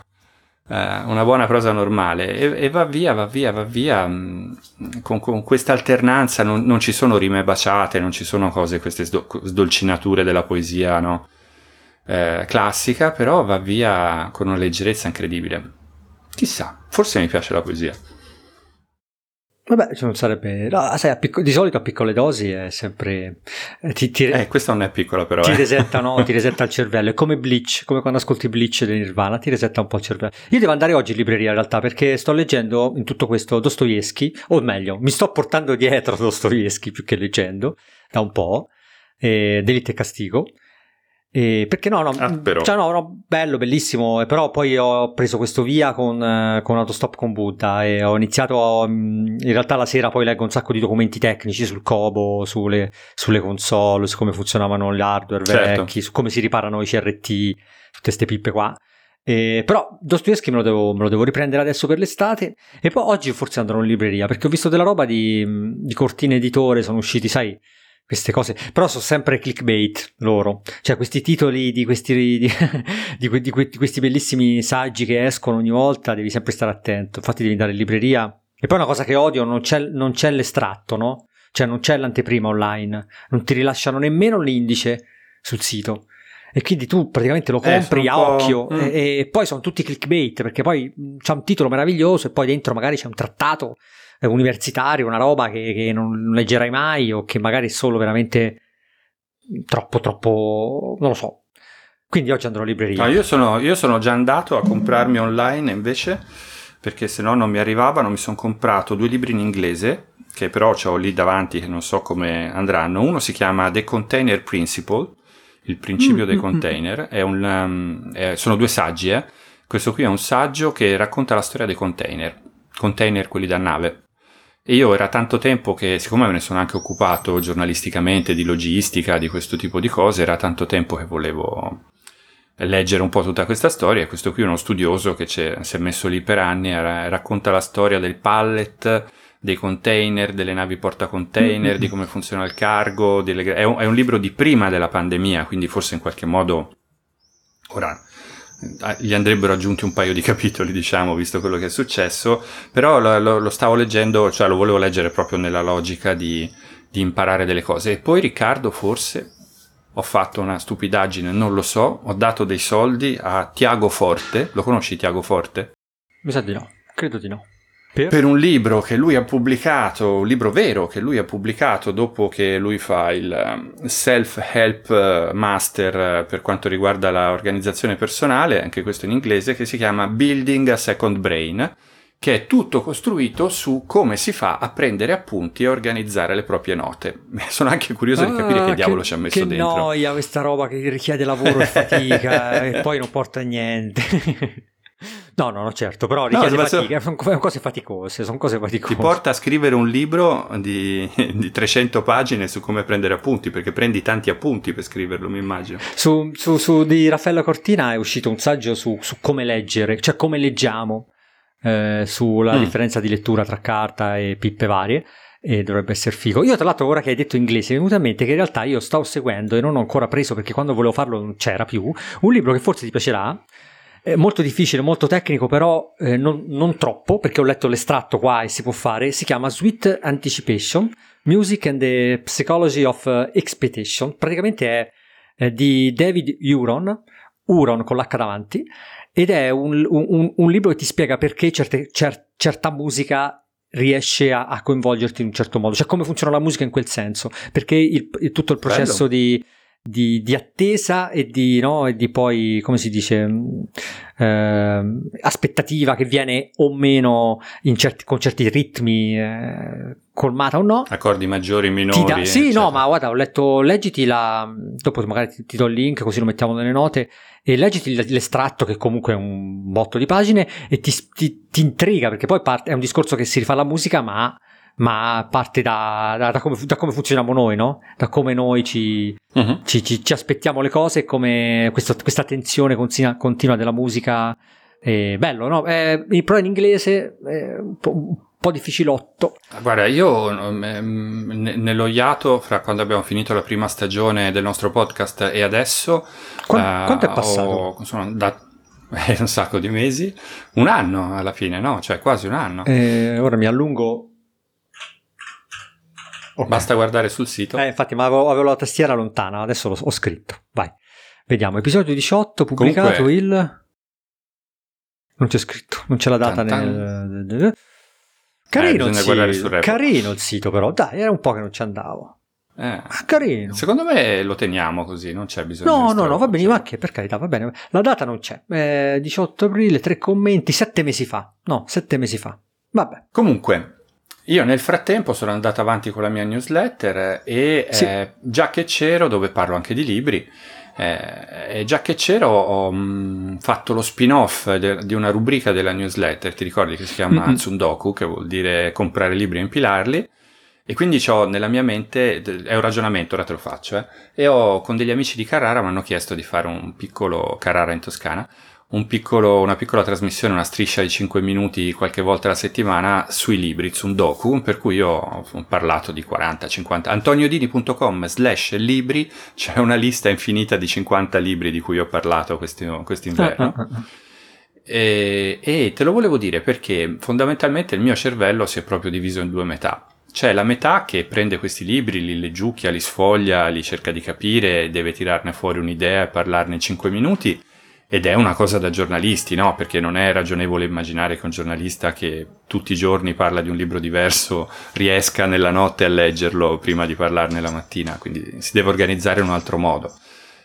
Speaker 2: una buona prosa normale e, e, va via, va via, va via mm, con, con questa alternanza non, non, ci sono rime baciate, non ci sono cose, queste sdolcinature della poesia no? eh, classica, però va via con una leggerezza incredibile. Chissà, forse mi piace la poesia.
Speaker 1: Vabbè, non sarebbe. No, sai, picco... di solito a piccole dosi è sempre.
Speaker 2: Eh, ti, ti... Eh, questa non è piccola, però.
Speaker 1: Ti
Speaker 2: eh.
Speaker 1: resetta, no? ti resetta il cervello. È come Bleach, come quando ascolti Bleach di Nirvana, ti resetta un po' il cervello. Io devo andare oggi in libreria in realtà perché sto leggendo in tutto questo Dostoevsky, o meglio, mi sto portando dietro Dostoevsky più che leggendo da un po', eh, Delitto e Castigo. E perché no, no, ah, cioè no, no, bello, bellissimo, però poi ho preso questo via con, eh, con Autostop con Buddha e ho iniziato, mm, in realtà la sera poi leggo un sacco di documenti tecnici sul Kobo, sulle, sulle console, su come funzionavano gli hardware certo. vecchi, su come si riparano i CRT, tutte queste pippe qua. Eh, però Dostoevsky me lo, devo, me lo devo riprendere adesso per l'estate e poi oggi forse andrò in libreria perché ho visto della roba di, di Cortina Editore, sono usciti, sai, queste cose, però sono sempre clickbait loro, cioè questi titoli di questi, di, di, di, questi bellissimi saggi che escono ogni volta, devi sempre stare attento, infatti devi andare in libreria. E poi una cosa che odio, non c'è, non c'è l'estratto, no? Cioè non c'è l'anteprima online, non ti rilasciano nemmeno l'indice sul sito. E quindi tu praticamente lo eh, compri eh, a occhio mm. e, e, poi sono tutti clickbait perché poi c'è un titolo meraviglioso e poi dentro magari c'è un trattato universitario, una roba che, che non leggerai mai o che magari è solo veramente troppo, troppo, non lo so. Quindi oggi andrò in libreria.
Speaker 2: No, io, sono, io sono già andato a comprarmi online invece, perché se no non mi arrivavano, mi sono comprato due libri in inglese, che però ho lì davanti che non so come andranno. Uno si chiama The Container Principle, il principio mm, dei mm, mm. container, è un, um, è, sono due saggi, eh. Questo qui è un saggio che racconta la storia dei container, container quelli da nave. E io era tanto tempo che, siccome me ne sono anche occupato giornalisticamente di logistica, di questo tipo di cose, era tanto tempo che volevo leggere un po' tutta questa storia. E questo qui è uno studioso che si è messo lì per anni e racconta la storia del pallet, dei container, delle navi portacontainer, mm-hmm. di come funziona il cargo. Delle... È, un, è un libro di prima della pandemia, quindi forse in qualche modo ora gli andrebbero aggiunti un paio di capitoli, diciamo, visto quello che è successo, però lo, lo, lo stavo leggendo, cioè lo volevo leggere proprio nella logica di, di, imparare delle cose. E poi Riccardo, forse, ho fatto una stupidaggine, non lo so, ho dato dei soldi a Tiago Forte, lo conosci Tiago Forte?
Speaker 1: Mi sa di no, credo di no.
Speaker 2: Per? per? un libro che lui ha pubblicato, un libro vero che lui ha pubblicato dopo che lui fa il um, self-help uh, master uh, per quanto riguarda l'organizzazione personale, anche questo in inglese, che si chiama Building a Second Brain, che è tutto costruito su come si fa a prendere appunti e organizzare le proprie note. Sono anche curioso ah, di capire che diavolo
Speaker 1: che,
Speaker 2: ci ha messo
Speaker 1: che
Speaker 2: dentro.
Speaker 1: Che noia questa roba che richiede lavoro e fatica e poi non porta a niente. No, no, no, certo, però richiede no, fatica, sono cose faticose, sono cose faticose.
Speaker 2: Ti porta a scrivere un libro di, di, 300 pagine su come prendere appunti, perché prendi tanti appunti per scriverlo, mi immagino.
Speaker 1: Su, su, su di Raffaella Cortina è uscito un saggio su, su come leggere, cioè come leggiamo, eh, sulla mm. differenza di lettura tra carta e pippe varie e dovrebbe essere figo. Io tra l'altro ora che hai detto inglese mi è venuto in mente che in realtà io stavo seguendo e non ho ancora preso perché quando volevo farlo non c'era più, un libro che forse ti piacerà, è molto difficile, molto tecnico, però eh, non, non, troppo, perché ho letto l'estratto qua e si può fare. Si chiama Sweet Anticipation: Music and the Psychology of uh, Expectation. Praticamente è, è di David Huron, Huron con l'H davanti, ed è un, un, un libro che ti spiega perché certe, cer, certa musica riesce a, a, coinvolgerti in un certo modo, cioè come funziona la musica in quel senso, perché il, il, tutto il processo di di, di, attesa e di, no, e di poi, come si dice, eh, aspettativa che viene o meno certi, con certi ritmi eh, colmata o no.
Speaker 2: Accordi maggiori, minori.
Speaker 1: Da, sì, eccetera. no, ma guarda, ho letto, leggiti la, dopo magari ti, ti, do il link così lo mettiamo nelle note e leggiti l'estratto che comunque è un botto di pagine e ti, ti, ti intriga perché poi parte, è un discorso che si rifà alla musica ma ma parte da, da, da, come, da, come, funzioniamo noi, no? Da come noi ci, uh-huh. ci, ci, ci aspettiamo le cose e come questo, questa tensione continua, continua, della musica è bello, no? È, però in inglese è un po', po' difficilotto.
Speaker 2: Guarda, io mm, nello iato fra quando abbiamo finito la prima stagione del nostro podcast e adesso...
Speaker 1: Quanto, uh, quanto è passato? Ho,
Speaker 2: insomma, da, un sacco di mesi, un anno alla fine, no? Cioè quasi un anno.
Speaker 1: Eh, ora mi allungo
Speaker 2: Okay. Basta guardare sul sito.
Speaker 1: Eh, infatti, ma avevo, avevo, la tastiera lontana, adesso l'ho, ho scritto. Vai. Vediamo, episodio 18 pubblicato Comunque... il... Non c'è scritto, non c'è la data Tantan. nel... Carino, eh, il sito, carino il sito però, dai, era un po' che non ci andavo.
Speaker 2: Eh,
Speaker 1: ah, carino.
Speaker 2: Secondo me lo teniamo così, non c'è bisogno
Speaker 1: No, no, no, va bene, ma che per carità, va bene. La data non c'è. Eh, 18 aprile, tre commenti, sette mesi fa. No, sette mesi fa. Vabbè.
Speaker 2: Comunque, io nel frattempo sono andato avanti con la mia newsletter e sì. eh, già che c'ero, dove parlo anche di libri, eh, già che c'ero ho mh, mm, fatto lo spin-off de- di una rubrica della newsletter, ti ricordi che si chiama mm-hmm. Tsundoku, che vuol dire comprare libri e impilarli? E quindi ho nella mia mente, è un ragionamento, ora te lo faccio, eh, e ho con degli amici di Carrara mi hanno chiesto di fare un piccolo Carrara in Toscana, un piccolo, una piccola trasmissione, una striscia di 5 minuti qualche volta alla settimana sui libri, su un docu, per cui io ho parlato di 40, 50. antoniodini.com slash libri, c'è una lista infinita di 50 libri di cui ho parlato quest'inverno. Ah, ah, ah, e, e te lo volevo dire perché fondamentalmente il mio cervello si è proprio diviso in due metà. C'è la metà che prende questi libri, li leggiucchia, li sfoglia, li cerca di capire, deve tirarne fuori un'idea e parlarne in 5 minuti ed è una cosa da giornalisti, no? Perché non è ragionevole immaginare che un giornalista che tutti i giorni parla di un libro diverso riesca nella notte a leggerlo prima di parlarne la mattina, quindi si deve organizzare in un altro modo.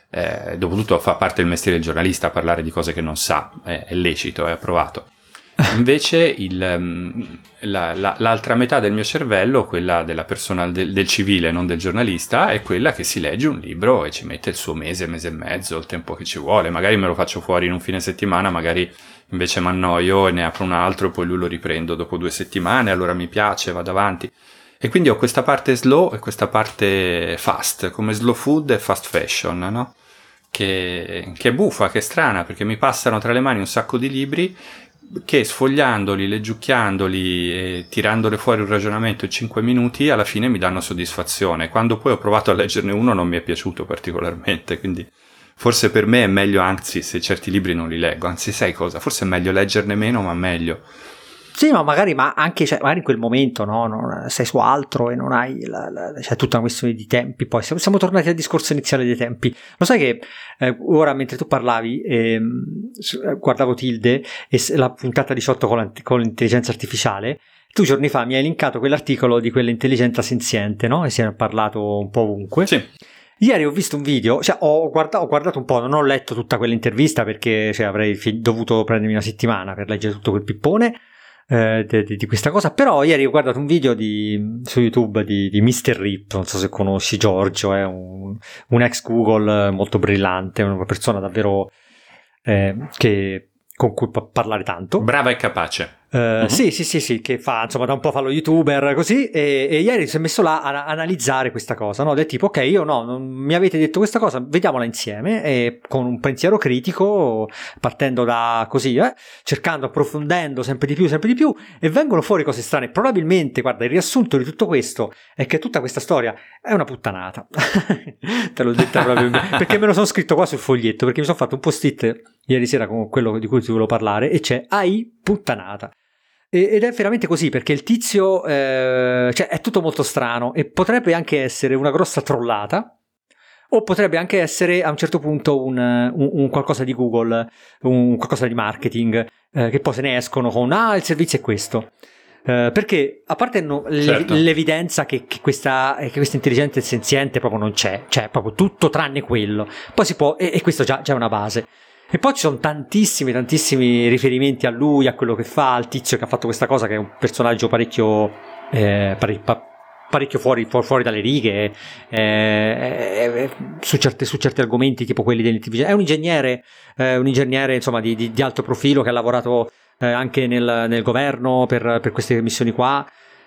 Speaker 2: Eh, dopotutto fa parte del mestiere del giornalista parlare di cose che non sa, è, è lecito, è approvato. Invece il, ehm, la, la, l'altra metà del mio cervello, quella della persona del, del, civile, non del giornalista, è quella che si legge un libro e ci mette il suo mese, mese e mezzo, il tempo che ci vuole. Magari me lo faccio fuori in un fine settimana, magari invece mi annoio e ne apro un altro, poi lui lo riprendo dopo due settimane, allora mi piace, vado avanti. E quindi ho questa parte slow e questa parte fast, come slow food e fast fashion, no? Che, che è buffa, che è strana, perché mi passano tra le mani un sacco di libri che sfogliandoli, leggiucchiandoli e tirandole fuori un ragionamento in 5 minuti alla fine mi danno soddisfazione. Quando poi ho provato a leggerne uno non mi è piaciuto particolarmente, quindi forse per me è meglio anzi se certi libri non li leggo, anzi sai cosa, forse è meglio leggerne meno ma meglio.
Speaker 1: Sì, ma magari, ma anche cioè, magari in quel momento no, non, sei su altro e non hai la, la, c'è tutta una questione di tempi. Poi siamo, siamo, tornati al discorso iniziale dei tempi. Lo sai che eh, ora mentre tu parlavi, ehm, eh, guardavo Tilde e la puntata 18 con, con l'intelligenza artificiale. Tu giorni fa mi hai linkato quell'articolo di quell'intelligenza senziente, no? E si è parlato un po' ovunque.
Speaker 2: Sì.
Speaker 1: Ieri ho visto un video, cioè ho guardato, ho guardato un po', non ho letto tutta quell'intervista perché cioè, avrei fi- dovuto prendermi una settimana per leggere tutto quel pippone eh, di, di, questa cosa. Però ieri ho guardato un video di, su YouTube di, di Mr. Rip, non so se conosci Giorgio, è un, un ex Google molto brillante, una persona davvero eh, che con cui parlare tanto.
Speaker 2: Brava e capace.
Speaker 1: Uh, uh-huh. Sì, sì, sì, sì, che fa, insomma, da un po' fa lo youtuber così. E, e ieri si è messo là a, a analizzare questa cosa, no? Del tipo, ok, io no, non, mi avete detto questa cosa, vediamola insieme, e con un pensiero critico, partendo da così, eh, cercando, approfondendo sempre di più, sempre di più, e vengono fuori cose strane. Probabilmente, guarda, il riassunto di tutto questo è che tutta questa storia è una puttanata. Te l'ho detta proprio perché me lo sono scritto qua sul foglietto, perché mi sono fatto un post-it ieri sera con quello di cui ti volevo parlare, e c'è AI puttanata. Ed è veramente così perché il tizio, eh, cioè è tutto molto strano e potrebbe anche essere una grossa trollata o potrebbe anche essere a un certo punto un, un, un qualcosa di Google, un qualcosa di marketing, eh, che poi se ne escono con ah il servizio è questo. Uh, perché a parte no, certo. l'evidenza che, che, questa, che, questa, intelligenza senziente proprio non c'è, cioè proprio tutto tranne quello, poi si può, e, e questo già, già è una base. E poi ci sono tantissimi, tantissimi riferimenti a lui, a quello che fa, al tizio che ha fatto questa cosa, che è un personaggio parecchio, eh, pare, pa, parecchio fuori, fuori, dalle righe, eh, eh, su, certi, su, certi, argomenti, tipo quelli dell'intelligenza. È un ingegnere, eh, un ingegnere insomma, di, di, di, alto profilo che ha lavorato eh, anche nel, nel governo per, per, queste missioni qua.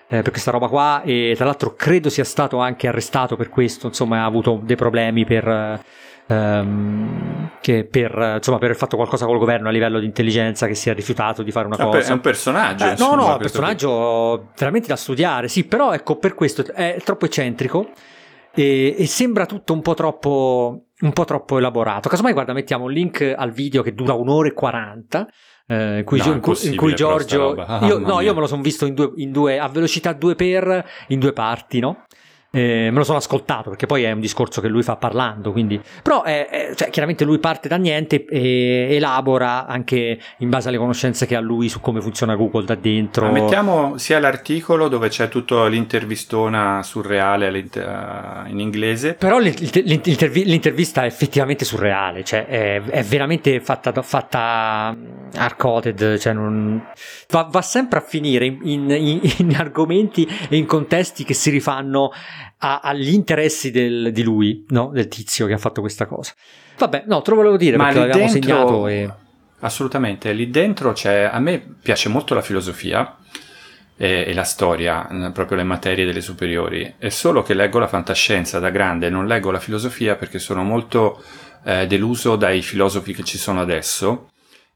Speaker 1: Eh, per questa roba qua e tra l'altro credo sia stato anche arrestato per questo insomma ha avuto dei problemi per, ehm, che per, insomma, per aver fatto qualcosa col governo a livello di intelligenza che si è rifiutato di fare una cosa.
Speaker 2: È un personaggio. Eh,
Speaker 1: insomma, no, no, è un personaggio che... veramente da studiare, sì, però ecco, per questo è troppo eccentrico e, e sembra tutto un po' troppo un po' troppo elaborato. Casomai, guarda, mettiamo un link al video che dura un'ora e 40. Eh, in, cui, no, in, cui, in cui Giorgio, ah, io, no, io me lo sono visto in due, in due, a velocità 2 per in due parti, no? Eh, me lo sono ascoltato perché poi è un discorso che lui fa parlando, quindi... però è, è, cioè, chiaramente lui parte da niente e elabora anche in base alle conoscenze che ha lui su come funziona Google da dentro.
Speaker 2: Ma mettiamo sia l'articolo dove c'è tutto l'intervistona surreale in inglese.
Speaker 1: Però l'intervi- l'intervista è effettivamente surreale, cioè è, è veramente fatta, fatta hard-coded, cioè non... va, va, sempre a finire in, in, in argomenti e in contesti che si rifanno a, agli interessi del, di lui, no? del tizio che ha fatto questa cosa. Vabbè, no, te lo volevo dire
Speaker 2: Ma
Speaker 1: perché l'abbiamo
Speaker 2: dentro,
Speaker 1: segnato. E...
Speaker 2: Assolutamente, lì dentro c'è, a me piace molto la filosofia e, e, la storia, proprio le materie delle superiori, è solo che leggo la fantascienza da grande, non leggo la filosofia perché sono molto eh, deluso dai filosofi che ci sono adesso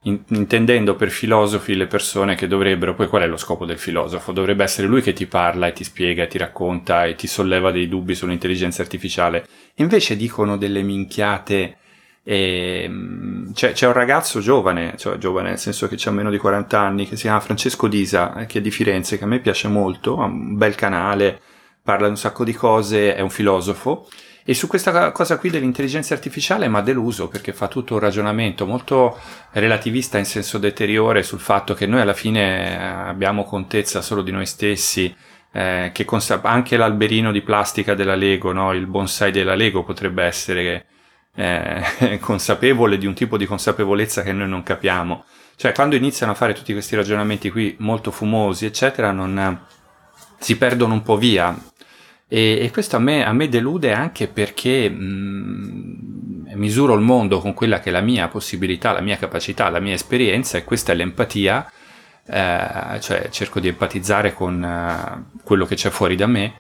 Speaker 2: intendendo per filosofi le persone che dovrebbero, poi qual è lo scopo del filosofo? Dovrebbe essere lui che ti parla e ti spiega e ti racconta e ti solleva dei dubbi sull'intelligenza artificiale. Invece dicono delle minchiate. E, ehm, c'è, c'è, un ragazzo giovane, cioè giovane nel senso che ha meno di 40 anni, che si chiama Francesco Disa, eh, che è di Firenze, che a me piace molto, ha un bel canale, parla di un sacco di cose, è un filosofo e su questa cosa qui dell'intelligenza artificiale mi ha deluso perché fa tutto un ragionamento molto relativista in senso deteriore sul fatto che noi alla fine eh, abbiamo contezza solo di noi stessi, eh, che consa- anche l'alberino di plastica della Lego, no? il bonsai della Lego potrebbe essere eh, consapevole di un tipo di consapevolezza che noi non capiamo. Cioè quando iniziano a fare tutti questi ragionamenti qui molto fumosi, eccetera, non, si perdono un po' via e, e questo a me, a me, delude anche perché mh, mm, misuro il mondo con quella che è la mia possibilità, la mia capacità, la mia esperienza e questa è l'empatia, eh, cioè cerco di empatizzare con uh, quello che c'è fuori da me.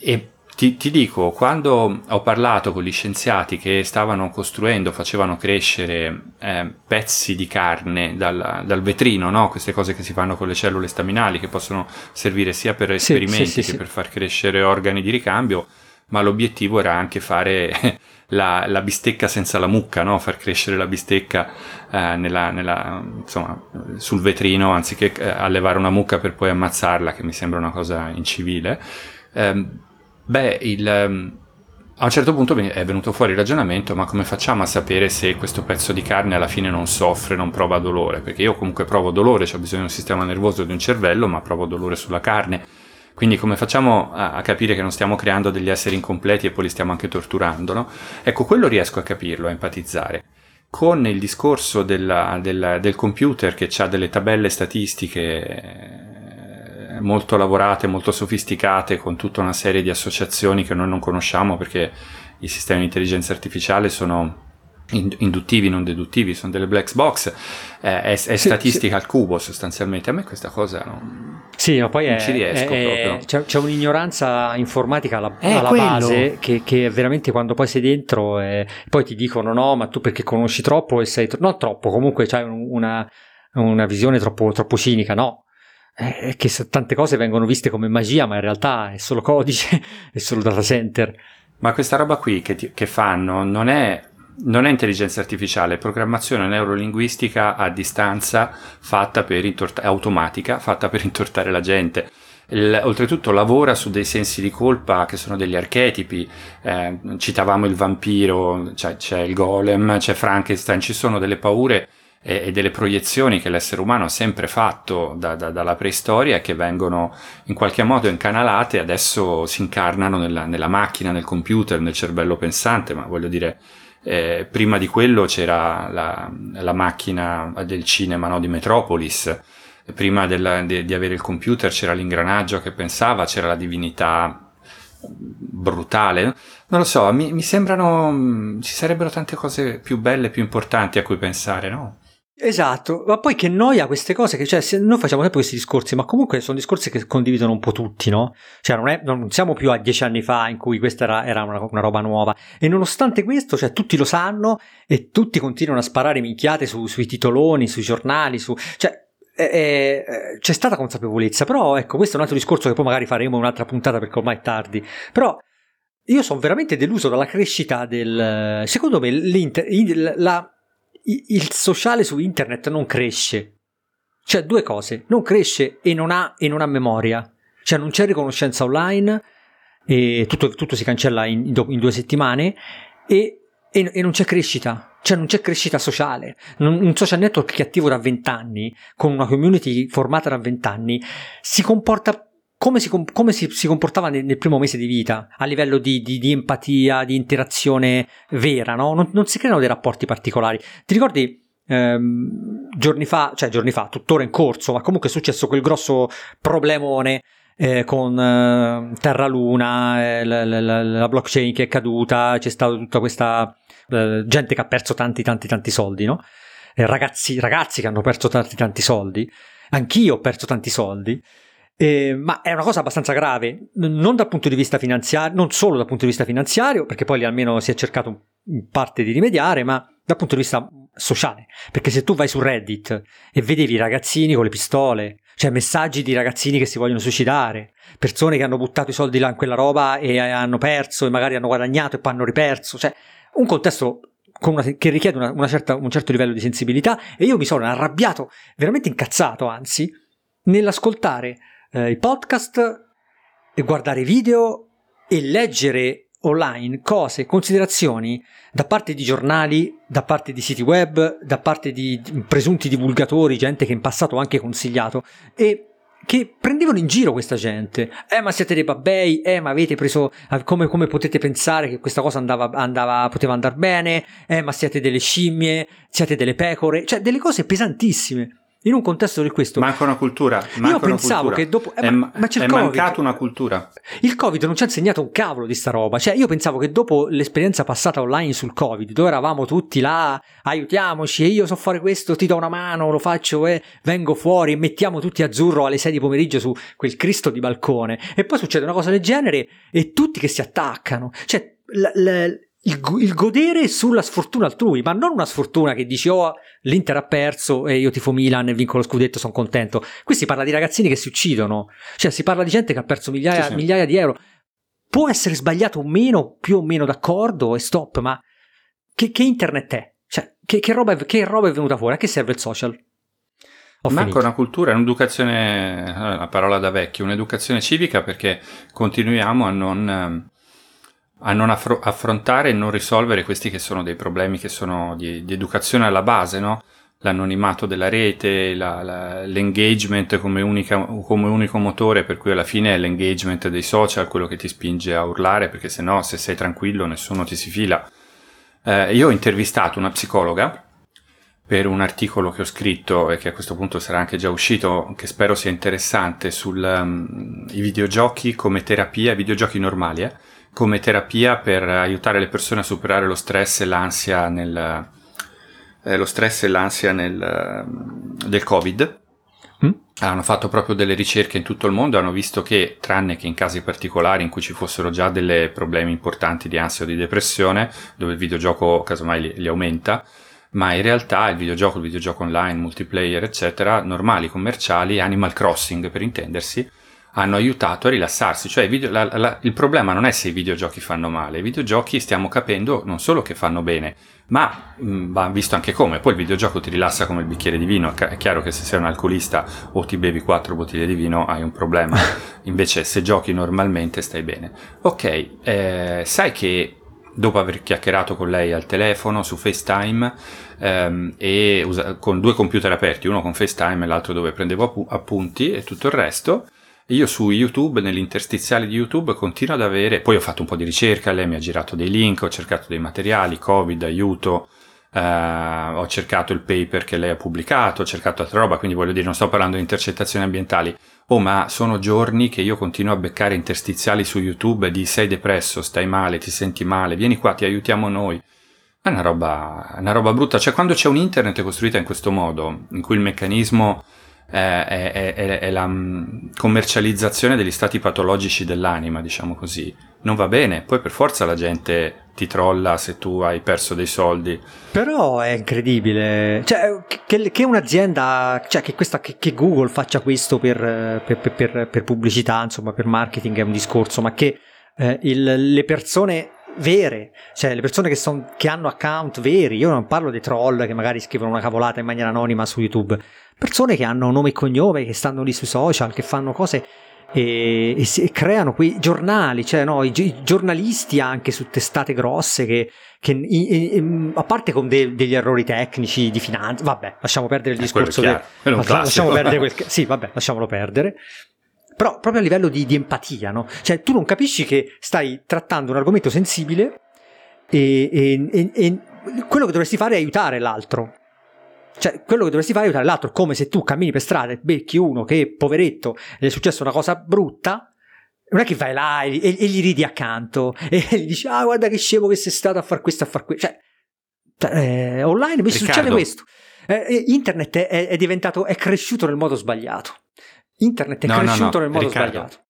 Speaker 2: E ti, ti, dico, quando ho parlato con gli scienziati che stavano costruendo, facevano crescere eh, pezzi di carne dal, dal vetrino, no? queste cose che si fanno con le cellule staminali, che possono servire sia per esperimenti sì, sì, sì, che per far crescere organi di ricambio, ma l'obiettivo era anche fare la, la bistecca senza la mucca, no? far crescere la bistecca eh, nella, nella, insomma, sul vetrino anziché eh, allevare una mucca per poi ammazzarla, che mi sembra una cosa incivile. Eh, Beh, il, ehm, a un certo punto è venuto fuori il ragionamento, ma come facciamo a sapere se questo pezzo di carne alla fine non soffre, non prova dolore? Perché io comunque provo dolore, ho bisogno di un sistema nervoso di un cervello, ma provo dolore sulla carne. Quindi come facciamo a, a, capire che non stiamo creando degli esseri incompleti e poi li stiamo anche torturando? No? Ecco, quello riesco a capirlo, a empatizzare. Con il discorso della, della, del computer che ha delle tabelle statistiche molto lavorate, molto sofisticate, con tutta una serie di associazioni che noi non conosciamo perché i sistemi di intelligenza artificiale sono induttivi, non deduttivi, sono delle black box, eh, è, è sì, statistica sì. al cubo sostanzialmente. A me questa cosa non,
Speaker 1: sì, ma poi
Speaker 2: non
Speaker 1: è,
Speaker 2: ci riesco
Speaker 1: è, c'è, c'è, un'ignoranza informatica alla, alla base che, che, veramente quando poi sei dentro e poi ti dicono no, ma tu perché conosci troppo e sei... Tro- non troppo, comunque c'hai una, una visione troppo, troppo cinica, no? È che tante cose vengono viste come magia, ma in realtà è solo codice, è solo data center.
Speaker 2: Ma questa roba qui che, ti, che fanno non è non è intelligenza artificiale, è programmazione neurolinguistica a distanza fatta intorta- automatica, fatta per intortare la gente. Il, oltretutto lavora su dei sensi di colpa che sono degli archetipi, eh, citavamo il vampiro, c'è, c'è, il golem, c'è Frankenstein, ci sono delle paure e, e delle proiezioni che l'essere umano ha sempre fatto da, da, dalla preistoria che vengono in qualche modo incanalate e adesso si incarnano nella, nella macchina, nel computer, nel cervello pensante, ma voglio dire eh, prima di quello c'era la, la macchina del cinema no, di Metropolis, prima della, de, di avere il computer c'era l'ingranaggio che pensava, c'era la divinità brutale. Non lo so, mi, mi sembrano ci sarebbero tante cose più belle, più importanti a cui pensare, no?
Speaker 1: Esatto, ma poi che noia queste cose, che cioè, noi facciamo sempre questi discorsi, ma comunque sono discorsi che condividono un po' tutti, no? Cioè non, è, non siamo più a dieci anni fa in cui questa era, era una, una, roba nuova e nonostante questo, cioè tutti lo sanno e tutti continuano a sparare minchiate su, sui titoloni, sui giornali, su... Cioè, eh, eh, c'è stata consapevolezza, però ecco, questo è un altro discorso che poi magari faremo un'altra puntata perché ormai è tardi, però io sono veramente deluso dalla crescita del... Secondo me la il sociale su internet non cresce. Cioè, due cose, non cresce e non ha, e non ha memoria. Cioè, non c'è riconoscenza online, e tutto, tutto si cancella in, in, due settimane, e, e, e, non c'è crescita. Cioè, non c'è crescita sociale. un social network che è attivo da vent'anni, con una community formata da vent'anni, si comporta come si, come si, si comportava nel, nel, primo mese di vita a livello di, di, di empatia, di interazione vera, no? non, non, si creano dei rapporti particolari. Ti ricordi ehm, giorni fa, cioè giorni fa, tuttora in corso, ma comunque è successo quel grosso problemone eh, con eh, Terra Luna, eh, la, la, la, blockchain che è caduta, c'è stata tutta questa eh, gente che ha perso tanti tanti tanti soldi, no? ragazzi, ragazzi che hanno perso tanti tanti soldi, anch'io ho perso tanti soldi. Eh, ma è una cosa abbastanza grave, non dal punto di vista finanziario, non solo dal punto di vista finanziario, perché poi lì almeno si è cercato in parte di rimediare, ma dal punto di vista sociale. Perché se tu vai su Reddit e vedevi ragazzini con le pistole, cioè messaggi di ragazzini che si vogliono suicidare, persone che hanno buttato i soldi là in quella roba e hanno perso e magari hanno guadagnato e poi hanno riperso, cioè un contesto una, che richiede una, una certa, un certo livello di sensibilità e io mi sono arrabbiato, veramente incazzato anzi, nell'ascoltare eh, i podcast guardare video e leggere online cose, considerazioni da parte di giornali, da parte di siti web, da parte di presunti divulgatori, gente che in passato ho anche consigliato e che prendevano in giro questa gente. Eh, ma siete dei babbei, eh, ma avete preso. Come, come potete pensare che questa cosa andava, andava, poteva andare bene? Eh, ma siete delle scimmie, siete delle pecore, cioè delle cose pesantissime in un contesto di questo.
Speaker 2: Manca una cultura. Manca
Speaker 1: io pensavo
Speaker 2: cultura.
Speaker 1: che dopo.
Speaker 2: Eh, è, ma, ma c'è è mancata una cultura.
Speaker 1: Il Covid non ci ha insegnato un cavolo di sta roba. Cioè, io pensavo che dopo l'esperienza passata online sul Covid, dove eravamo tutti là, aiutiamoci, e io so fare questo, ti do una mano, lo faccio, e vengo fuori, e mettiamo tutti azzurro alle 6 di pomeriggio su quel Cristo di balcone. E poi succede una cosa del genere, e tutti che si attaccano. Cioè, l- l- il, il, godere sulla sfortuna altrui, ma non una sfortuna che dici oh l'Inter ha perso e io tifo Milan e vinco lo scudetto, sono contento. Qui si parla di ragazzini che si uccidono, cioè si parla di gente che ha perso migliaia, sì, sì. migliaia di euro. Può essere sbagliato o meno, più o meno d'accordo e stop, ma che, che internet è? Cioè, che, che, roba è, che roba è venuta fuori? A che serve il social?
Speaker 2: Ho Manca finito. una cultura, un'educazione, una parola da vecchio, un'educazione civica perché continuiamo a non ehm, a non affro- affrontare e non risolvere questi che sono dei problemi che sono di, di educazione alla base, no? l'anonimato della rete, la, la, l'engagement come, unica, come, unico motore, per cui alla fine è l'engagement dei social quello che ti spinge a urlare, perché se no, se sei tranquillo, nessuno ti si fila. Eh, io ho intervistato una psicologa per un articolo che ho scritto e che a questo punto sarà anche già uscito, che spero sia interessante, sui um, videogiochi come terapia, videogiochi normali, eh? Come terapia per aiutare le persone a superare lo stress e l'ansia nel, eh, lo stress e l'ansia nel, del Covid. Mm? Hanno fatto proprio delle ricerche in tutto il mondo, hanno visto che, tranne che in casi particolari in cui ci fossero già dei problemi importanti di ansia o di depressione, dove il videogioco casomai li, li aumenta, ma in realtà il videogioco, il videogioco online, multiplayer, eccetera, normali, commerciali, Animal Crossing per intendersi, hanno aiutato a rilassarsi. Cioè, video, la, la, il problema non è se i videogiochi fanno male, i videogiochi stiamo capendo non solo che fanno bene, ma mh, va visto anche come. Poi il videogioco ti rilassa come il bicchiere di vino. È chiaro che se sei un alcolista o ti bevi quattro bottiglie di vino hai un problema. Invece, se giochi normalmente stai bene. Ok, eh, sai che dopo aver chiacchierato con lei al telefono su FaceTime ehm, e usa- con due computer aperti, uno con FaceTime e l'altro dove prendevo app- appunti e tutto il resto, io su YouTube, nell'interstiziale di YouTube, continuo ad avere, poi ho fatto un po' di ricerca, lei mi ha girato dei link, ho cercato dei materiali, Covid, aiuto, eh, ho cercato il paper che lei ha pubblicato, ho cercato altra roba, quindi voglio dire, non sto parlando di intercettazioni ambientali. Oh, ma sono giorni che io continuo a beccare interstiziali su YouTube di sei depresso, stai male, ti senti male, vieni qua, ti aiutiamo noi. È una roba, una roba brutta. Cioè, quando c'è un internet costruita in questo modo, in cui il meccanismo è, è, è, è, la mm, commercializzazione degli stati patologici dell'anima, diciamo così. Non va bene, poi per forza la gente ti trolla se tu hai perso dei soldi.
Speaker 1: Però è incredibile, cioè, che, che un'azienda, cioè che, questa, che, che Google faccia questo per, per, per, per, pubblicità, insomma per marketing è un discorso, ma che eh, il, le persone vere, cioè le persone che, son, che hanno account veri, io non parlo dei troll che magari scrivono una cavolata in maniera anonima su YouTube, persone che hanno nome e cognome, che stanno lì sui social, che fanno cose e, e, e creano quei giornali, cioè no, i, i, giornalisti anche su testate grosse che, che i, a parte con de, degli errori tecnici di finanza, vabbè, lasciamo perdere il eh, discorso.
Speaker 2: Del,
Speaker 1: lasciamo perdere quel, sì, vabbè, lasciamolo perdere però proprio a livello di, di, empatia, no? Cioè tu non capisci che stai trattando un argomento sensibile e, e, e, quello che dovresti fare è aiutare l'altro. Cioè, quello che dovresti fare è aiutare l'altro, come se tu cammini per strada e becchi uno che, poveretto, gli è successa una cosa brutta, non è che vai là e, e, e, gli ridi accanto e gli dici, ah, guarda che scemo che sei stato a far questo, a far questo. Cioè, eh, online mi succede questo. Eh, internet è, è, diventato, è cresciuto nel modo sbagliato. Internet è no, cresciuto no, no. nel modo Riccardo, sbagliato.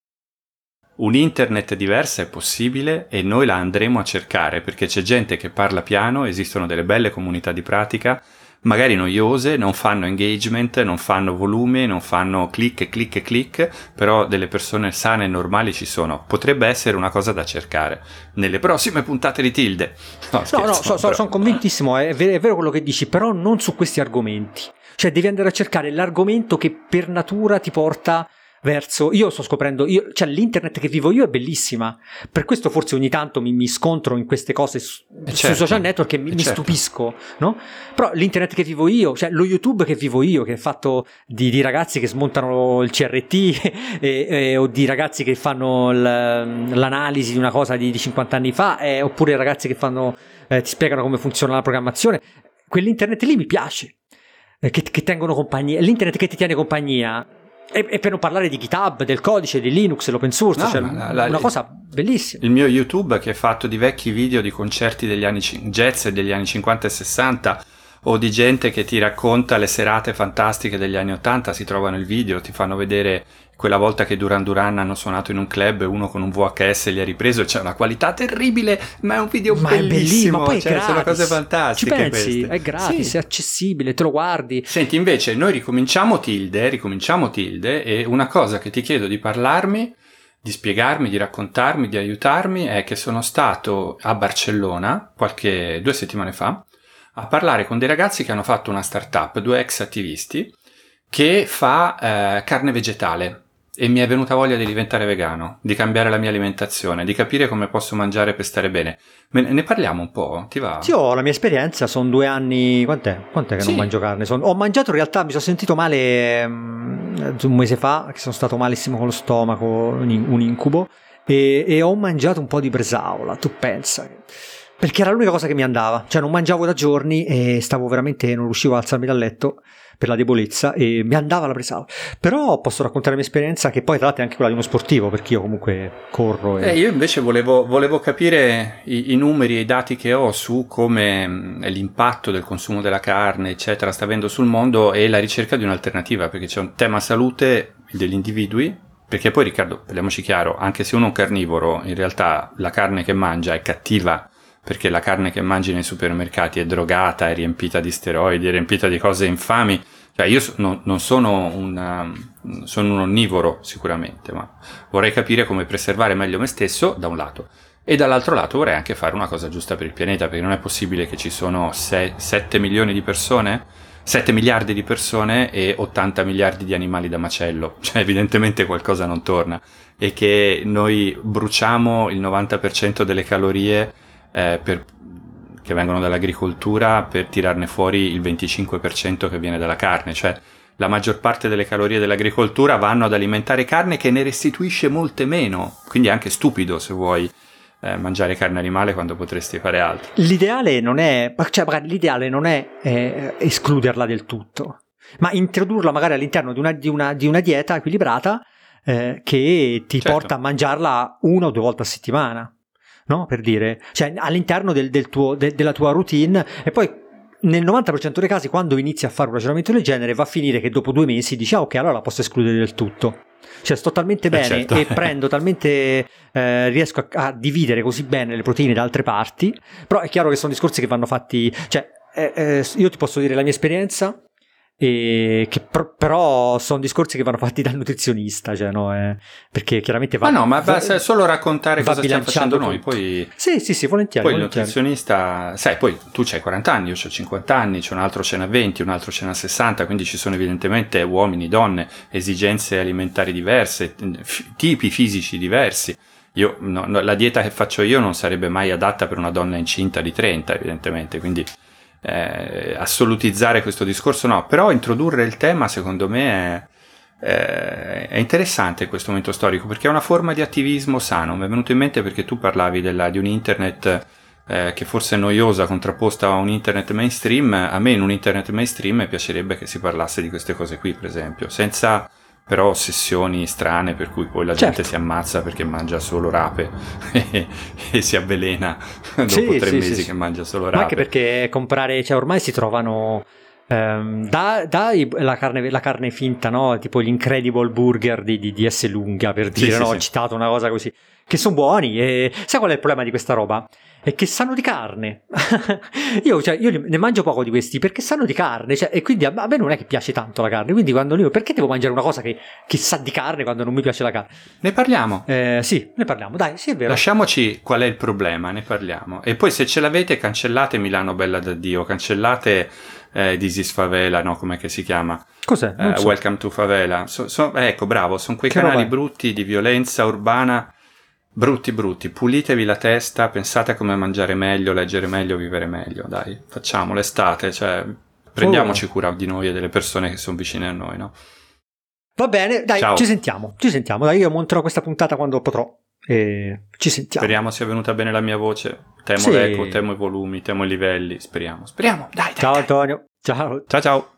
Speaker 2: Un internet diversa è possibile e noi la andremo a cercare perché c'è gente che parla piano, esistono delle belle comunità di pratica magari noiose, non fanno engagement, non fanno volume, non fanno click click click, però delle persone sane e normali ci sono. Potrebbe essere una cosa da cercare nelle prossime puntate di Tilde.
Speaker 1: No, scherzo, no, no so, sono convintissimo, è vero, è vero quello che dici, però non su questi argomenti. Cioè devi andare a cercare l'argomento che per natura ti porta verso io sto scoprendo io, cioè l'internet che vivo io è bellissima per questo forse ogni tanto mi, mi scontro in queste cose su, certo. sui social network e mi, mi certo. stupisco no? però l'internet che vivo io cioè lo youtube che vivo io che è fatto di, di ragazzi che smontano il CRT e, e, o di ragazzi che fanno l'analisi di una cosa di, di 50 anni fa eh, oppure ragazzi che fanno eh, ti spiegano come funziona la programmazione quell'internet lì mi piace eh, che, che tengono compagnia l'internet che ti tiene compagnia e, e, per non parlare di GitHub, del codice, di Linux, l'open source, no, cioè la, la, una cosa bellissima.
Speaker 2: Il mio YouTube che è fatto di vecchi video di concerti degli anni jazz degli anni 50 e 60 o di gente che ti racconta le serate fantastiche degli anni 80, si trovano il video, ti fanno vedere quella volta che Duran Duran hanno suonato in un club e uno con un VHS li ha ripreso, c'è una qualità terribile, ma è un video ma bellissimo, è bellissimo, ma poi cioè, sono cose fantastiche
Speaker 1: Ci pensi?
Speaker 2: Queste.
Speaker 1: È gratis, sì. è accessibile, te lo guardi.
Speaker 2: Senti, invece noi ricominciamo Tilde, ricominciamo Tilde e una cosa che ti chiedo di parlarmi, di spiegarmi, di raccontarmi, di aiutarmi è che sono stato a Barcellona qualche due settimane fa a parlare con dei ragazzi che hanno fatto una startup, due ex attivisti, che fa eh, carne vegetale e mi è venuta voglia di diventare vegano, di cambiare la mia alimentazione, di capire come posso mangiare per stare bene. Ne parliamo un po'? Ti va?
Speaker 1: Sì, ho la mia esperienza, sono due anni, quant'è? Quant'è che sì. non mangio carne? Son... Ho mangiato in realtà, mi sono sentito male um, un mese fa, che sono stato malissimo con lo stomaco, un incubo, e, e ho mangiato un po' di bresaola, tu pensa perché era l'unica cosa che mi andava, cioè non mangiavo da giorni e stavo veramente, non riuscivo a alzarmi dal letto per la debolezza e mi andava la presa. Però posso raccontare la mia esperienza che poi tra l'altro è anche quella di uno sportivo perché io comunque corro.
Speaker 2: E... Eh, io invece volevo, volevo capire i, i, numeri e i dati che ho su come mh, l'impatto del consumo della carne eccetera sta avendo sul mondo e la ricerca di un'alternativa perché c'è un tema salute degli individui perché poi Riccardo, parliamoci chiaro, anche se uno è un carnivoro, in realtà la carne che mangia è cattiva perché la carne che mangi nei supermercati è drogata, è riempita di steroidi, è riempita di cose infami. Cioè io no, non sono, una, sono un onnivoro sicuramente, ma vorrei capire come preservare meglio me stesso da un lato. E dall'altro lato vorrei anche fare una cosa giusta per il pianeta, perché non è possibile che ci sono 6, 7 milioni di persone 7 miliardi di persone e 80 miliardi di animali da macello, cioè evidentemente qualcosa non torna e che noi bruciamo il 90% delle calorie eh, per, che vengono dall'agricoltura per tirarne fuori il 25% che viene dalla carne, cioè la maggior parte delle calorie dell'agricoltura vanno ad alimentare carne che ne restituisce molte meno, quindi è anche stupido se vuoi eh, mangiare carne animale quando potresti fare altro.
Speaker 1: L'ideale non è, cioè, l'ideale non è eh, escluderla del tutto, ma introdurla magari all'interno di una, di una, di una dieta equilibrata eh, che ti certo. porta a mangiarla una o due volte a settimana. No? Per dire, cioè all'interno del, del tuo, de, della tua routine e poi nel 90% dei casi quando inizi a fare un ragionamento del genere va a finire che dopo due mesi dici ah ok allora la posso escludere del tutto cioè sto talmente eh, bene certo. e prendo talmente eh, riesco a, a, dividere così bene le proteine da altre parti però è chiaro che sono discorsi che vanno fatti cioè eh, eh, io ti posso dire la mia esperienza e che pr- però sono discorsi che vanno fatti dal nutrizionista, cioè, no? eh, perché chiaramente
Speaker 2: va. Ma no, ma basta solo raccontare cosa stiamo facendo noi. Poi,
Speaker 1: sì, sì, sì, volentieri.
Speaker 2: Poi
Speaker 1: volentieri.
Speaker 2: il nutrizionista, sai, poi tu hai 40 anni, io ho 50 anni, c'è un altro ce n'ha 20, un altro ce n'ha 60, quindi ci sono evidentemente uomini, donne, esigenze alimentari diverse, f- tipi fisici diversi. Io, no, no, la dieta che faccio io non sarebbe mai adatta per una donna incinta di 30, evidentemente, quindi eh, assolutizzare questo discorso, no, però introdurre il tema secondo me è, eh, è interessante in questo momento storico perché è una forma di attivismo sano. Mi è venuto in mente perché tu parlavi della, di un internet eh, che forse è noiosa contrapposta a un internet mainstream. A me in un internet mainstream piacerebbe che si parlasse di queste cose qui, per esempio, senza però ossessioni strane per cui poi la certo. gente si ammazza perché mangia solo rape e, e si avvelena dopo sì, tre sì, mesi sì, che mangia solo rape.
Speaker 1: Ma anche perché comprare, cioè ormai si trovano Um, da, da la, carne, la, carne, finta, no? tipo gli Incredible Burger di, di, di S. Lunga, per dire, sì, no? Sì, ho citato una cosa così, che sono buoni. E sai qual è il problema di questa roba? È che sanno di carne. io, cioè, io, ne mangio poco di questi perché sanno di carne, cioè, e quindi a, me non è che piace tanto la carne. Quindi quando io, perché devo mangiare una cosa che, che sa di carne quando non mi piace la carne?
Speaker 2: Ne parliamo.
Speaker 1: Eh, sì, ne parliamo, dai, sì, è vero.
Speaker 2: Lasciamoci qual è il problema, ne parliamo. E poi se ce l'avete, cancellate Milano Bella da Dio, cancellate eh, This is Favela, no? Com'è che si chiama?
Speaker 1: Cos'è?
Speaker 2: Eh, so. Welcome to Favela. So, so, ecco, bravo, sono quei che canali brutti di violenza urbana. Brutti, brutti, pulitevi la testa, pensate a come mangiare meglio, leggere meglio, vivere meglio, dai, facciamo l'estate, cioè prendiamoci cura di noi e delle persone che sono vicine a noi, no?
Speaker 1: Va bene, dai, Ciao. ci sentiamo, ci sentiamo, dai, io monterò questa puntata quando potrò e ci sentiamo.
Speaker 2: Speriamo sia venuta bene la mia voce, temo sì. l'eco, temo i volumi, temo i livelli, speriamo, speriamo, dai, dai
Speaker 1: Ciao
Speaker 2: dai.
Speaker 1: Antonio, ciao.
Speaker 2: Ciao ciao.